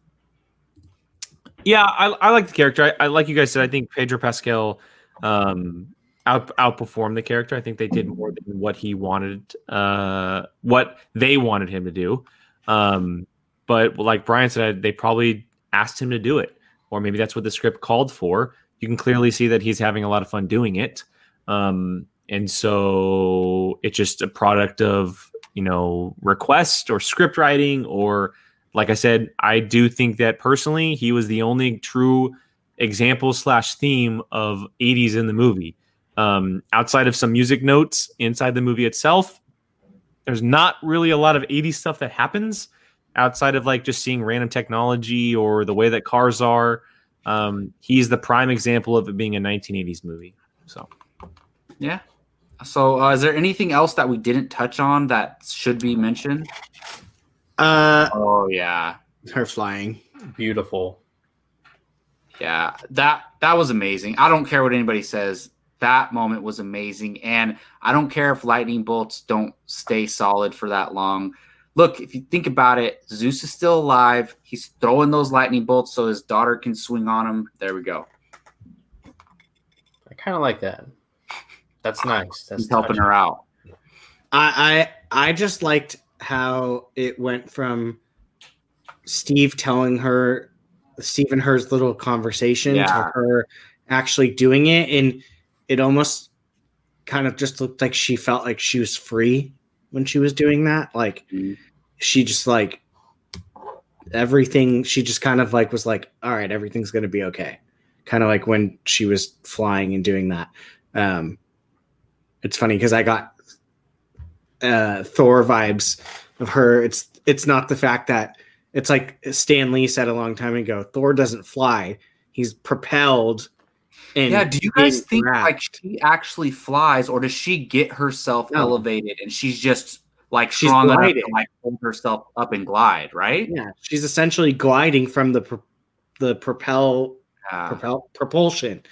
Yeah, I, I like the character. I, I like you guys said. I think Pedro Pascal um, out outperformed the character. I think they did more than what he wanted, uh, what they wanted him to do. Um, but like Brian said, they probably asked him to do it, or maybe that's what the script called for. You can clearly see that he's having a lot of fun doing it, um, and so it's just a product of you know request or script writing or like I said, I do think that personally, he was the only true example slash theme of 80s in the movie. Um, outside of some music notes inside the movie itself, there's not really a lot of 80s stuff that happens outside of like just seeing random technology or the way that cars are. Um, he's the prime example of it being a 1980s movie. So Yeah. So uh, is there anything else that we didn't touch on that should be mentioned? Uh, Oh yeah. her flying. beautiful. Yeah, that that was amazing. I don't care what anybody says. That moment was amazing, and I don't care if lightning bolts don't stay solid for that long. Look, if you think about it, Zeus is still alive. He's throwing those lightning bolts so his daughter can swing on him. There we go. I kind of like that. That's nice. That's He's helping touching. her out. I, I I just liked how it went from Steve telling her Steve and her's little conversation Yeah. to her actually doing it, and it almost kind of just looked like she felt like she was free when she was doing that. Like Mhm. She just like everything. She just kind of like was like, all right, everything's gonna be okay. Kind of like when she was flying and doing that. Um, it's funny because I got uh Thor vibes of her. It's it's not the fact that it's like Stan Lee said a long time ago. Thor doesn't fly; he's propelled. And Yeah, do you guys think grabbed. like she actually flies, or does she get herself No. elevated and she's just like She's strong enough to gliding. like hold herself up and glide, right? yeah, she's essentially gliding from the pro- the propel Yeah. propel propulsion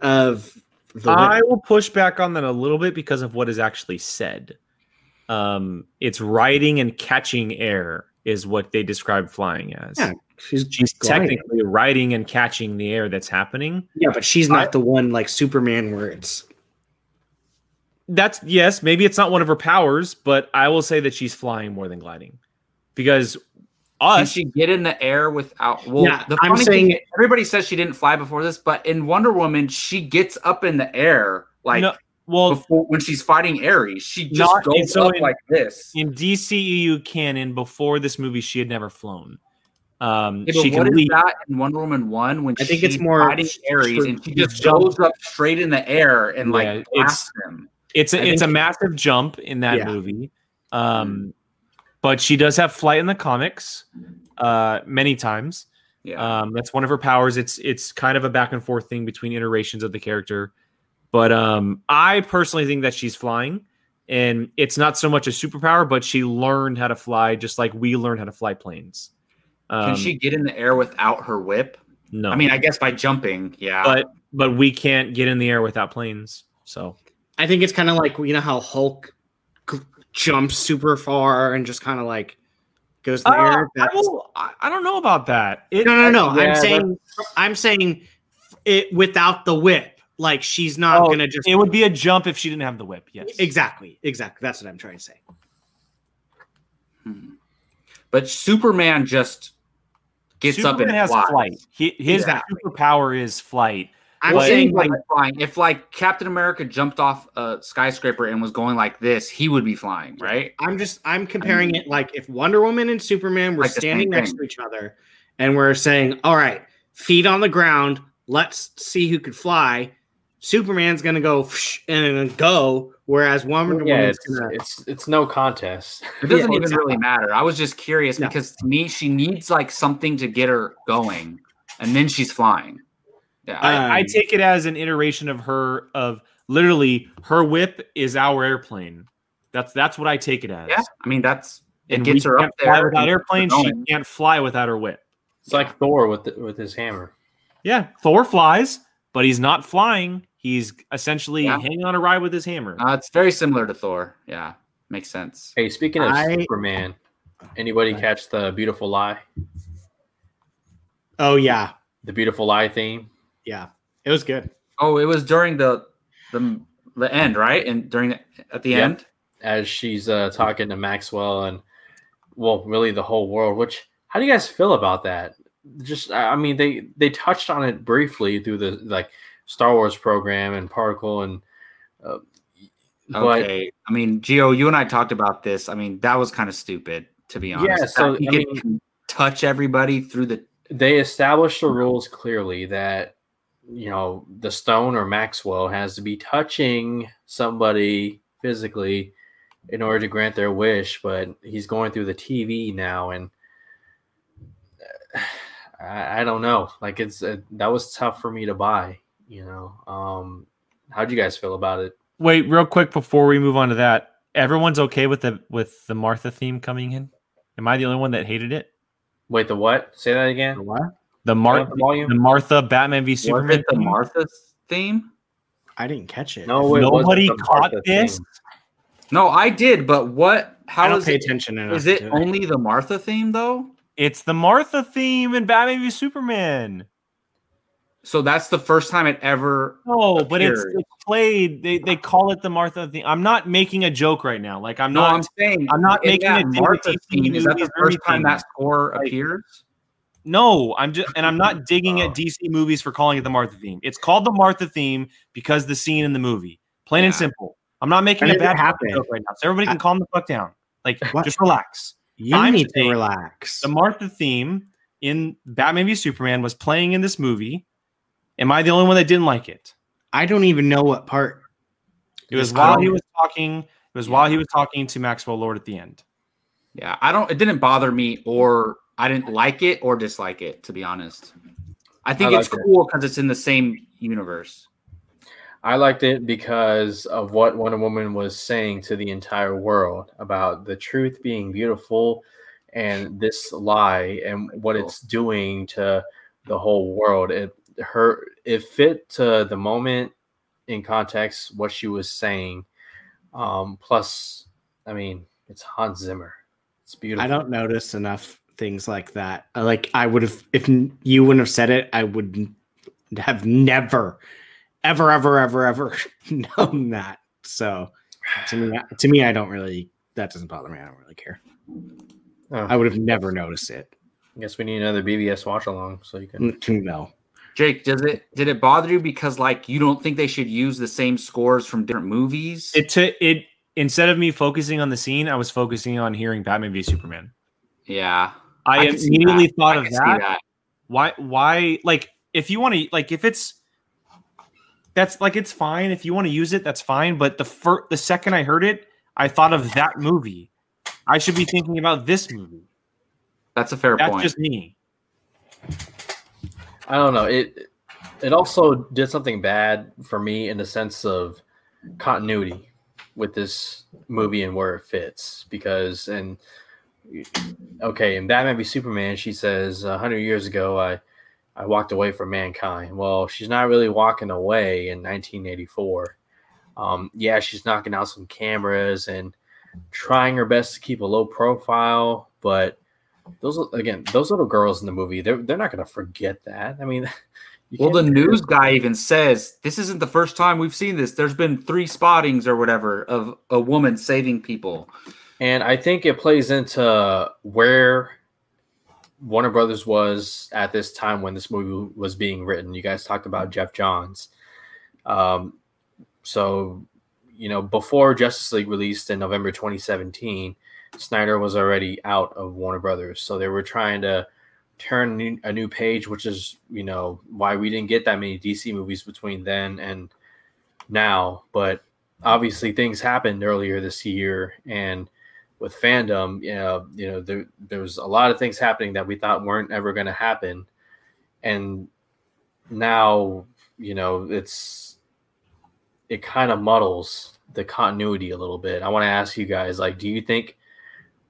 of the I will push back on that a little bit because of what is actually said. Um, it's riding and catching air is what they describe flying as. Yeah, she's She's gliding. technically riding and catching the air that's happening. Yeah, but she's not the one like Superman where it's That's yes, maybe it's not one of her powers, but I will say that she's flying more than gliding. Because Can us she get in the air without? Well, Yeah, the I'm funny saying- thing, everybody says she didn't fly before this, but in Wonder Woman, she gets up in the air like No, well before when she's fighting Ares. She just Not- goes so up in- like this. in DCEU canon before this movie, she had never flown. Um, Yeah, she can leap. that in Wonder Woman one when I think it's more fighting Ares and she just goes up straight in the air and Yeah, like blasts him. It's a, I it's a massive jump in that Yeah. movie. Um, but she does have flight in the comics uh, many times. Yeah, Um, that's one of her powers. It's it's kind of a back and forth thing between iterations of the character. But um, I personally think that she's flying, and it's not so much a superpower, but she learned how to fly just like we learned how to fly planes. Um, can she get in the air without her whip? No, I mean, I guess by jumping. Yeah, but but we can't get in the air without planes. So I think it's kind of like you know how Hulk g- jumps super far and just kind of like goes there. Uh. I, will- I- I don't know about that. It, no, no, no. Yeah, I'm saying I'm saying it without the whip. Like she's not Oh, gonna just It would be a jump if she didn't have the whip. Yes, exactly, exactly. That's what I'm trying to say. Hmm. but Superman just gets up and has flies. flight. He, his Exactly. superpower is flight. I'm Well, saying anybody like flying. If like Captain America jumped off a skyscraper and was going like this, he would be flying, right? I'm just I'm comparing it like if Wonder Woman and Superman were Like standing next thing. to each other and we're saying, all right, feet on the ground, let's see who could fly. Superman's gonna go and go, whereas Wonder Yeah, Woman's it's, gonna it's it's no contest. It doesn't Yeah, even exactly. really matter. I was just curious No. because to me, she needs like something to get her going, and then she's flying. Yeah, I- I, I Um, take it as an iteration of her of literally her whip is our airplane. That's that's what I take it as. yeah. I mean, that's it And gets her up there. without and airplane. She can't fly without her whip. It's like Thor with the, with his hammer. Yeah, Thor flies, but he's not flying. He's essentially Yeah. hanging on a ride with his hammer. Uh, it's very similar to Thor. Yeah, makes sense. Hey, speaking of I- Superman, anybody catch the Beautiful Lie? Oh yeah, The Beautiful Lie theme? Yeah. It was good. Oh, it was during the the the end, right? And during the, at the Yep. end. as she's uh, talking to Maxwell and well, really the whole world. Which how do you guys feel about that? Just I mean they they touched on it briefly through the like Star Wars program and Particle and uh, but Okay. I mean, Gio, you and I talked about this. I mean, that was kind of stupid, to be honest. Yeah, so, he I mean- touch everybody through the. they established the rules clearly that you know the stone or Maxwell has to be touching somebody physically in order to grant their wish, but he's going through the TV now, and I, I don't know. Like it's uh, that was tough for me to buy. You know, um, how'd you guys feel about it? Wait, real quick before we move on to that, everyone's okay with the with the Martha theme coming in. Am I the only one that hated it? Wait, the what? Say that again. The What? The Turn Mar the the Martha Batman v Superman. the? Martha theme? I didn't catch it. No, it Nobody caught Martha this. theme. No, I did, but what? I How don't is pay it? attention enough. Is it to only the Martha theme though? It's the Martha theme in Batman v Superman. So that's the first time it ever. No, but it's, it's played. They they call it the Martha theme. I'm not making a joke right now. Like I'm No, not. I'm saying I'm not making a dig Martha theme. Is that the first time that score Like- appears? No, I'm just and I'm not digging Oh. at DC movies for calling it the Martha theme. It's called the Martha theme because the scene in the movie. Plain and simple. I'm not making When a it bad happen? joke right now. So everybody can calm the fuck down. Like What? just relax. You I'm need to relax. The Martha theme in Batman v Superman was playing in this movie. Am I the only one that didn't like it? I don't even know what part. It was while he was talking. It was while he was talking to Maxwell Lord at the end. Yeah, I don't. It didn't bother me, or I didn't like it or dislike it. To be honest, I think I it's cool because it's in the same universe. I liked it because of what Wonder Woman was saying to the entire world about the truth being beautiful and this lie and what Cool. it's doing to the whole world. It her it fit to the moment in context what she was saying. Um, plus, I mean, it's Hans Zimmer. It's beautiful. I don't notice enough things like that. Like I would have, if you wouldn't have said it, I would have never, ever, ever, ever, ever known that. So to me, to me, I don't really. That doesn't bother me. I don't really care. Oh, I would have never noticed it. I guess we need another BvS watch along so you can. No. Jake, does it did it bother you because like you don't think they should use the same scores from different movies? It took it instead of me focusing on the scene, I was focusing on hearing Batman v Superman. yeah, I, can see immediately thought I of can see that. Why? Why? Like, if you want to, like, if it's that's like it's fine. If you want to use it, that's fine. But the first, the second I heard it, I thought of that movie. I should be thinking about this movie. That's a fair That's point. just me. I don't know. It it also did something bad for me in the sense of continuity with this movie and where it fits. Because and okay, in Batman v Superman, she says a hundred years ago, I I walked away from mankind. Well, she's not really walking away in 1984. Um, yeah, she's knocking out some cameras and trying her best to keep a low profile, but those again, those little girls in the movie, they're they're not gonna forget that. I mean, well, the news guy even says this isn't the first time we've seen this. There's been three spottings or whatever of a woman saving people. And I think it plays into where Warner Brothers was at this time when this movie was being written. You guys talked about Geoff Johns, um, so you know before Justice League released in November 2017, Snyder was already out of Warner Brothers, so they were trying to turn a new page, which is you know why we didn't get that many DC movies between then and now. But obviously, things happened earlier this year, and with fandom, you know, you know, there a lot of things happening that we thought weren't ever going to happen, and now you know it's it kind of muddles the continuity a little bit. I want to ask you guys, like, do you think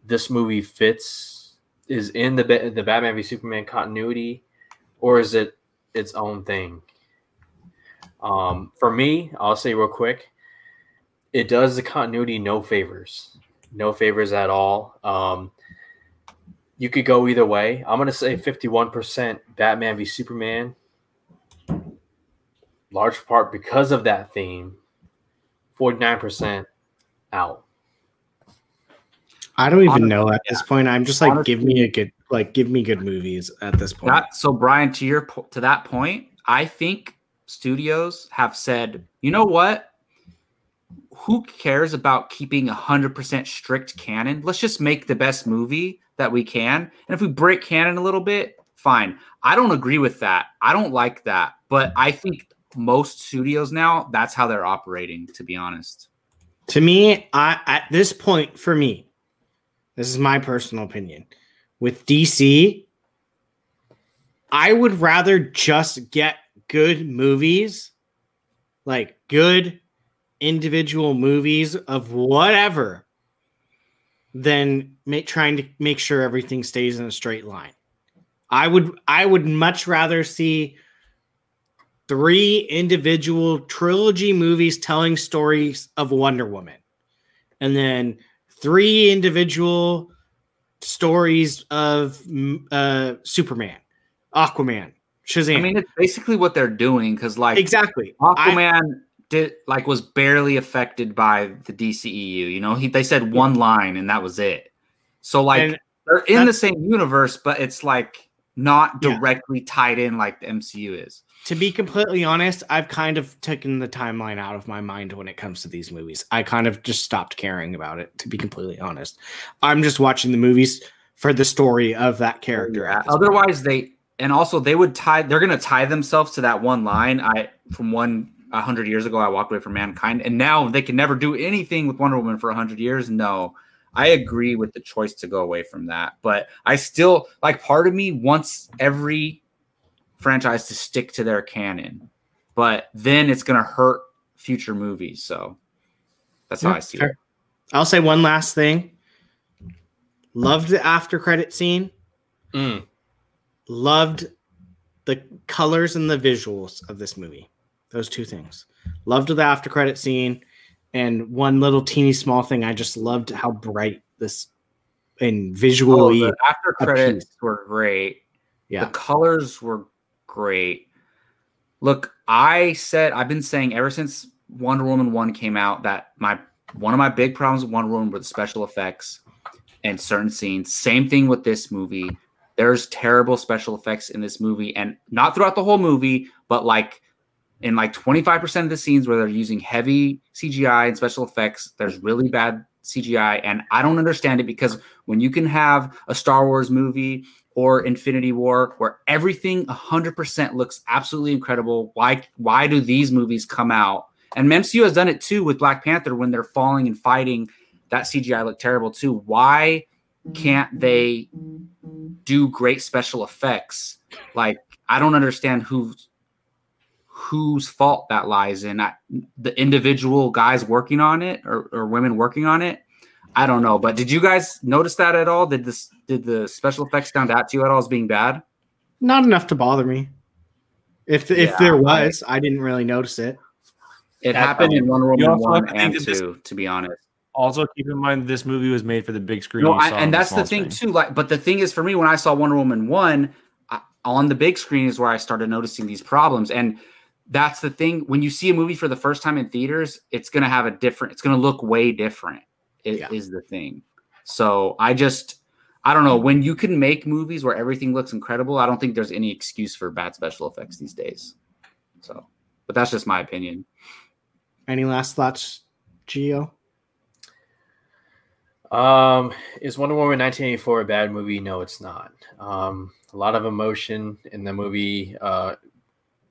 this movie fits is in the the Batman v Superman continuity, or is it its own thing? Um, for me, I'll say real quick, it does the continuity no favors, no favors at all. Um, you could go either way. I'm gonna say 51% Batman v Superman, large part because of that theme. 49% out. I don't even Honestly, know at this point. I'm just like, give me a good, like, give me good movies at this point. That so Brian, to your to that point, I think studios have said, you know what? Who cares about keeping a hundred percent strict canon? Let's just make the best movie that we can. And if we break canon a little bit, fine. I don't agree with that. I don't like that. But I think most studios now, that's how they're operating, to be honest. to me, I at this point for me, this is my personal opinion. With DC, I would rather just get good movies, like good individual movies of whatever, than make, trying to make sure everything stays in a straight line. I would I would much rather see three individual trilogy movies telling stories of Wonder Woman, and then three individual stories of uh, Superman, Aquaman, Shazam. I mean, it's basically what they're doing because, like, exactly. Aquaman did like was barely affected by the DCEU. You know, he they said one line and that was it. So like And they're in the same universe, but it's like not Yeah. directly tied in like the MCU is. to be completely honest, I've kind of taken the timeline out of my mind when it comes to these movies. I kind of just stopped caring about it, to be completely honest. I'm just watching the movies for the story of that oh, character. Yeah. this point. Otherwise, they and also they would tie. They're gonna tie themselves to that one line. I from one a hundred years ago, I walked away from mankind, and now they can never do anything with Wonder Woman for a hundred years. No, I agree with the choice to go away from that, but I still like. Part of me wants every franchise to stick to their canon, but then it's gonna hurt future movies. So that's how Yeah, I see fair. it. I'll say one last thing. Loved the after credit scene. Mm. Loved the colors and the visuals of this movie. Those two things. Loved the after credit scene. And one little teeny small thing, I just loved how bright this and Oh, visually. the after credits piece. were great. yeah. The colors were great. Look, I said I've been saying ever since Wonder Woman 1 came out that my one of my big problems with Wonder Woman were the special effects and certain scenes. Same thing with this movie. There's terrible special effects in this movie, and not throughout the whole movie, but like in like 25% of the scenes where they're using heavy CGI and special effects, there's really bad CGI. And I don't understand it because when you can have a Star Wars movie or Infinity War where everything 100% looks absolutely incredible, why why do these movies come out? And MCU has done it too with Black Panther when they're falling and fighting. That CGI looked terrible too. Why can't they do great special effects? Like I don't understand who whose fault that lies in. I, the individual guys working on it or, or women working on it. I don't know, but did you guys notice that at all? Did this did the special effects stand out to you at all as being bad? Not enough to bother me. If if Yeah, there was, I, didn't really notice it. It Yeah, happened in Wonder You Woman one to think and that this- two, to be honest. Also, keep in mind this movie was made for the big screen. No, I, and that's the small thing screen. too. Like, but the thing is, for me, when I saw Wonder Woman one I, on the big screen, is where I started noticing these problems. And that's the thing. When you see a movie for the first time in theaters, it's gonna have a different. It's gonna look way different. It is Yeah. the thing. So I just, I don't know. When you can make movies where everything looks incredible, I don't think there's any excuse for bad special effects these days. So, but that's just my opinion. Any last thoughts, Gio? Um, is Wonder Woman 1984 a bad movie? No, it's not. Um, a lot of emotion in the movie, uh,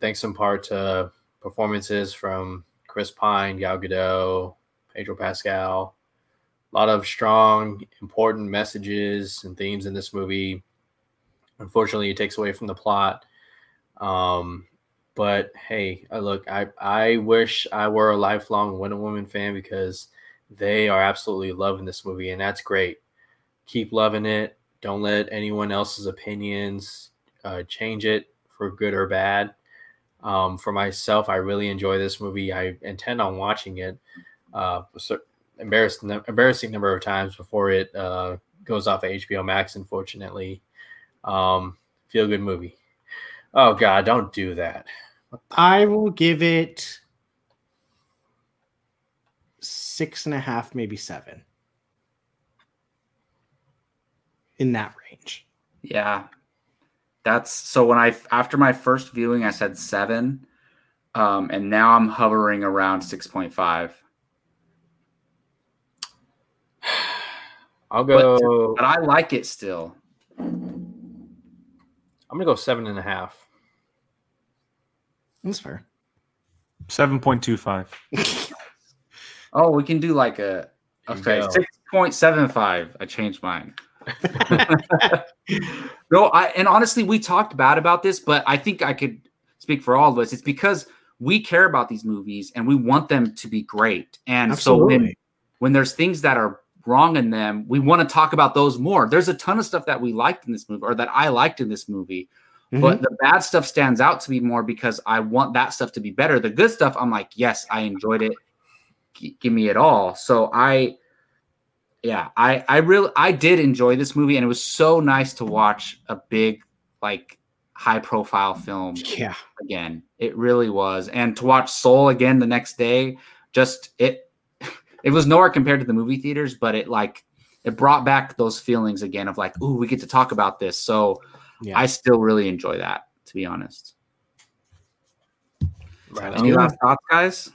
thanks in part to performances from Chris Pine, Gal Gadot, Pedro Pascal. A lot of strong, important messages and themes in this movie. Unfortunately, it takes away from the plot. Um, but hey, I look, I I wish I were a lifelong Wonder Woman fan because they are absolutely loving this movie, and that's great. Keep loving it. Don't let anyone else's opinions uh, change it for good or bad. Um, for myself, I really enjoy this movie. I intend on watching it. Uh, so embarrassing, embarrassing number of times before it uh, goes off of HBO Max. Unfortunately, um, feel good movie. Oh God, don't do that. I will give it six and a half, maybe seven. In that range. Yeah. That's so when I after my first viewing I said 7 um and now I'm hovering around 6.5. I'll go. But I like it still. I'm gonna go seven and a half. That's fair. Seven point two five. Oh, we can do like a okay, 6.75. I changed mine. no, I and honestly we talked bad about this, but I think I could speak for all of us. It's because we care about these movies and we want them to be great. And so when when there's things that are wrong in them, we want to talk about those more. There's a ton of stuff that we liked in this movie or that I liked in this movie, Mhm. but the bad stuff stands out to me more because I want that stuff to be better. The good stuff, I'm like, yes, I enjoyed it. G- give me it all. So I, yeah, I, I really, I did enjoy this movie, and it was so nice to watch a big, like, high profile film yeah. again. It really was. And to watch Soul again the next day, just it it was nowhere compared to the movie theaters, but it like it brought back those feelings again of like, ooh, we get to talk about this. So Yeah. I still really enjoy that, to be honest. Right Any last thoughts, guys?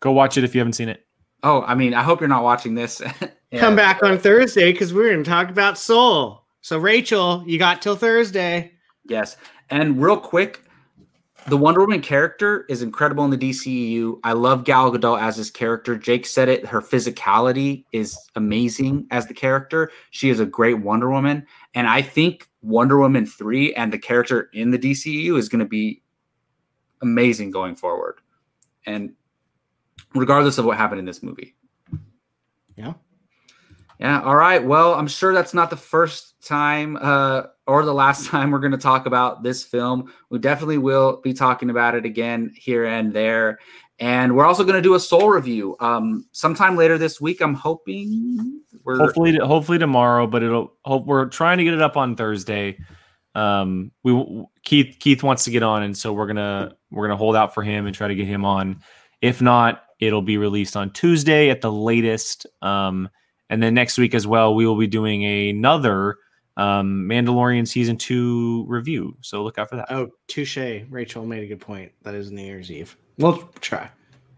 Go watch it if you haven't seen it. Oh, I mean, I hope you're not watching this. Come back on Thursday because we're going to talk about Soul. So, Rachel, you got till Thursday. Yes. And real quick, the Wonder Woman character is incredible in the DCEU. I love Gal Gadot as this character. Jake said it. Her physicality is amazing as the character. She is a great Wonder Woman. And I think Wonder Woman 3 and the character in the DCEU is going to be amazing going forward. And regardless of what happened in this movie. Yeah. Yeah. All right. Well, I'm sure that's not the first time uh, or the last time we're going to talk about this film. We definitely will be talking about it again here and there. And we're also going to do a Soul review um, sometime later this week. I'm hoping we're hopefully hopefully tomorrow, but it'll hope we're trying to get it up on Thursday. Um, we Keith Keith wants to get on, and so we're gonna we're gonna hold out for him and try to get him on. If not, it'll be released on Tuesday at the latest. Um, and then next week as well, we will be doing another um, Mandalorian season two review. So look out for that. Oh, touche. Rachel made a good point. That is New Year's Eve. We'll try.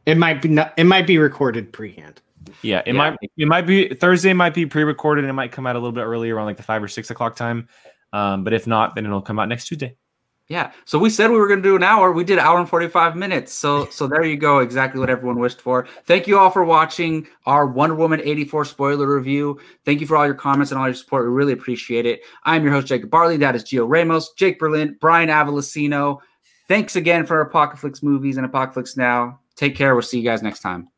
It might be not, it might be recorded pre-hand. Yeah, it yeah. might it might be Thursday might be pre-recorded and it might come out a little bit earlier around like the five or six o'clock time. Um, but if not, then it'll come out next Tuesday. Yeah. So we said we were going to do an hour. We did an hour and 45 minutes. So so there you go. Exactly what everyone wished for. Thank you all for watching our Wonder Woman 84 spoiler review. Thank you for all your comments and all your support. We really appreciate it. I'm your host, Jacob Barley. That is Gio Ramos, Jake Berlin, Brian Avalosino. Thanks again for Apocalypse movies and Apocalypse Now. Take care. We'll see you guys next time.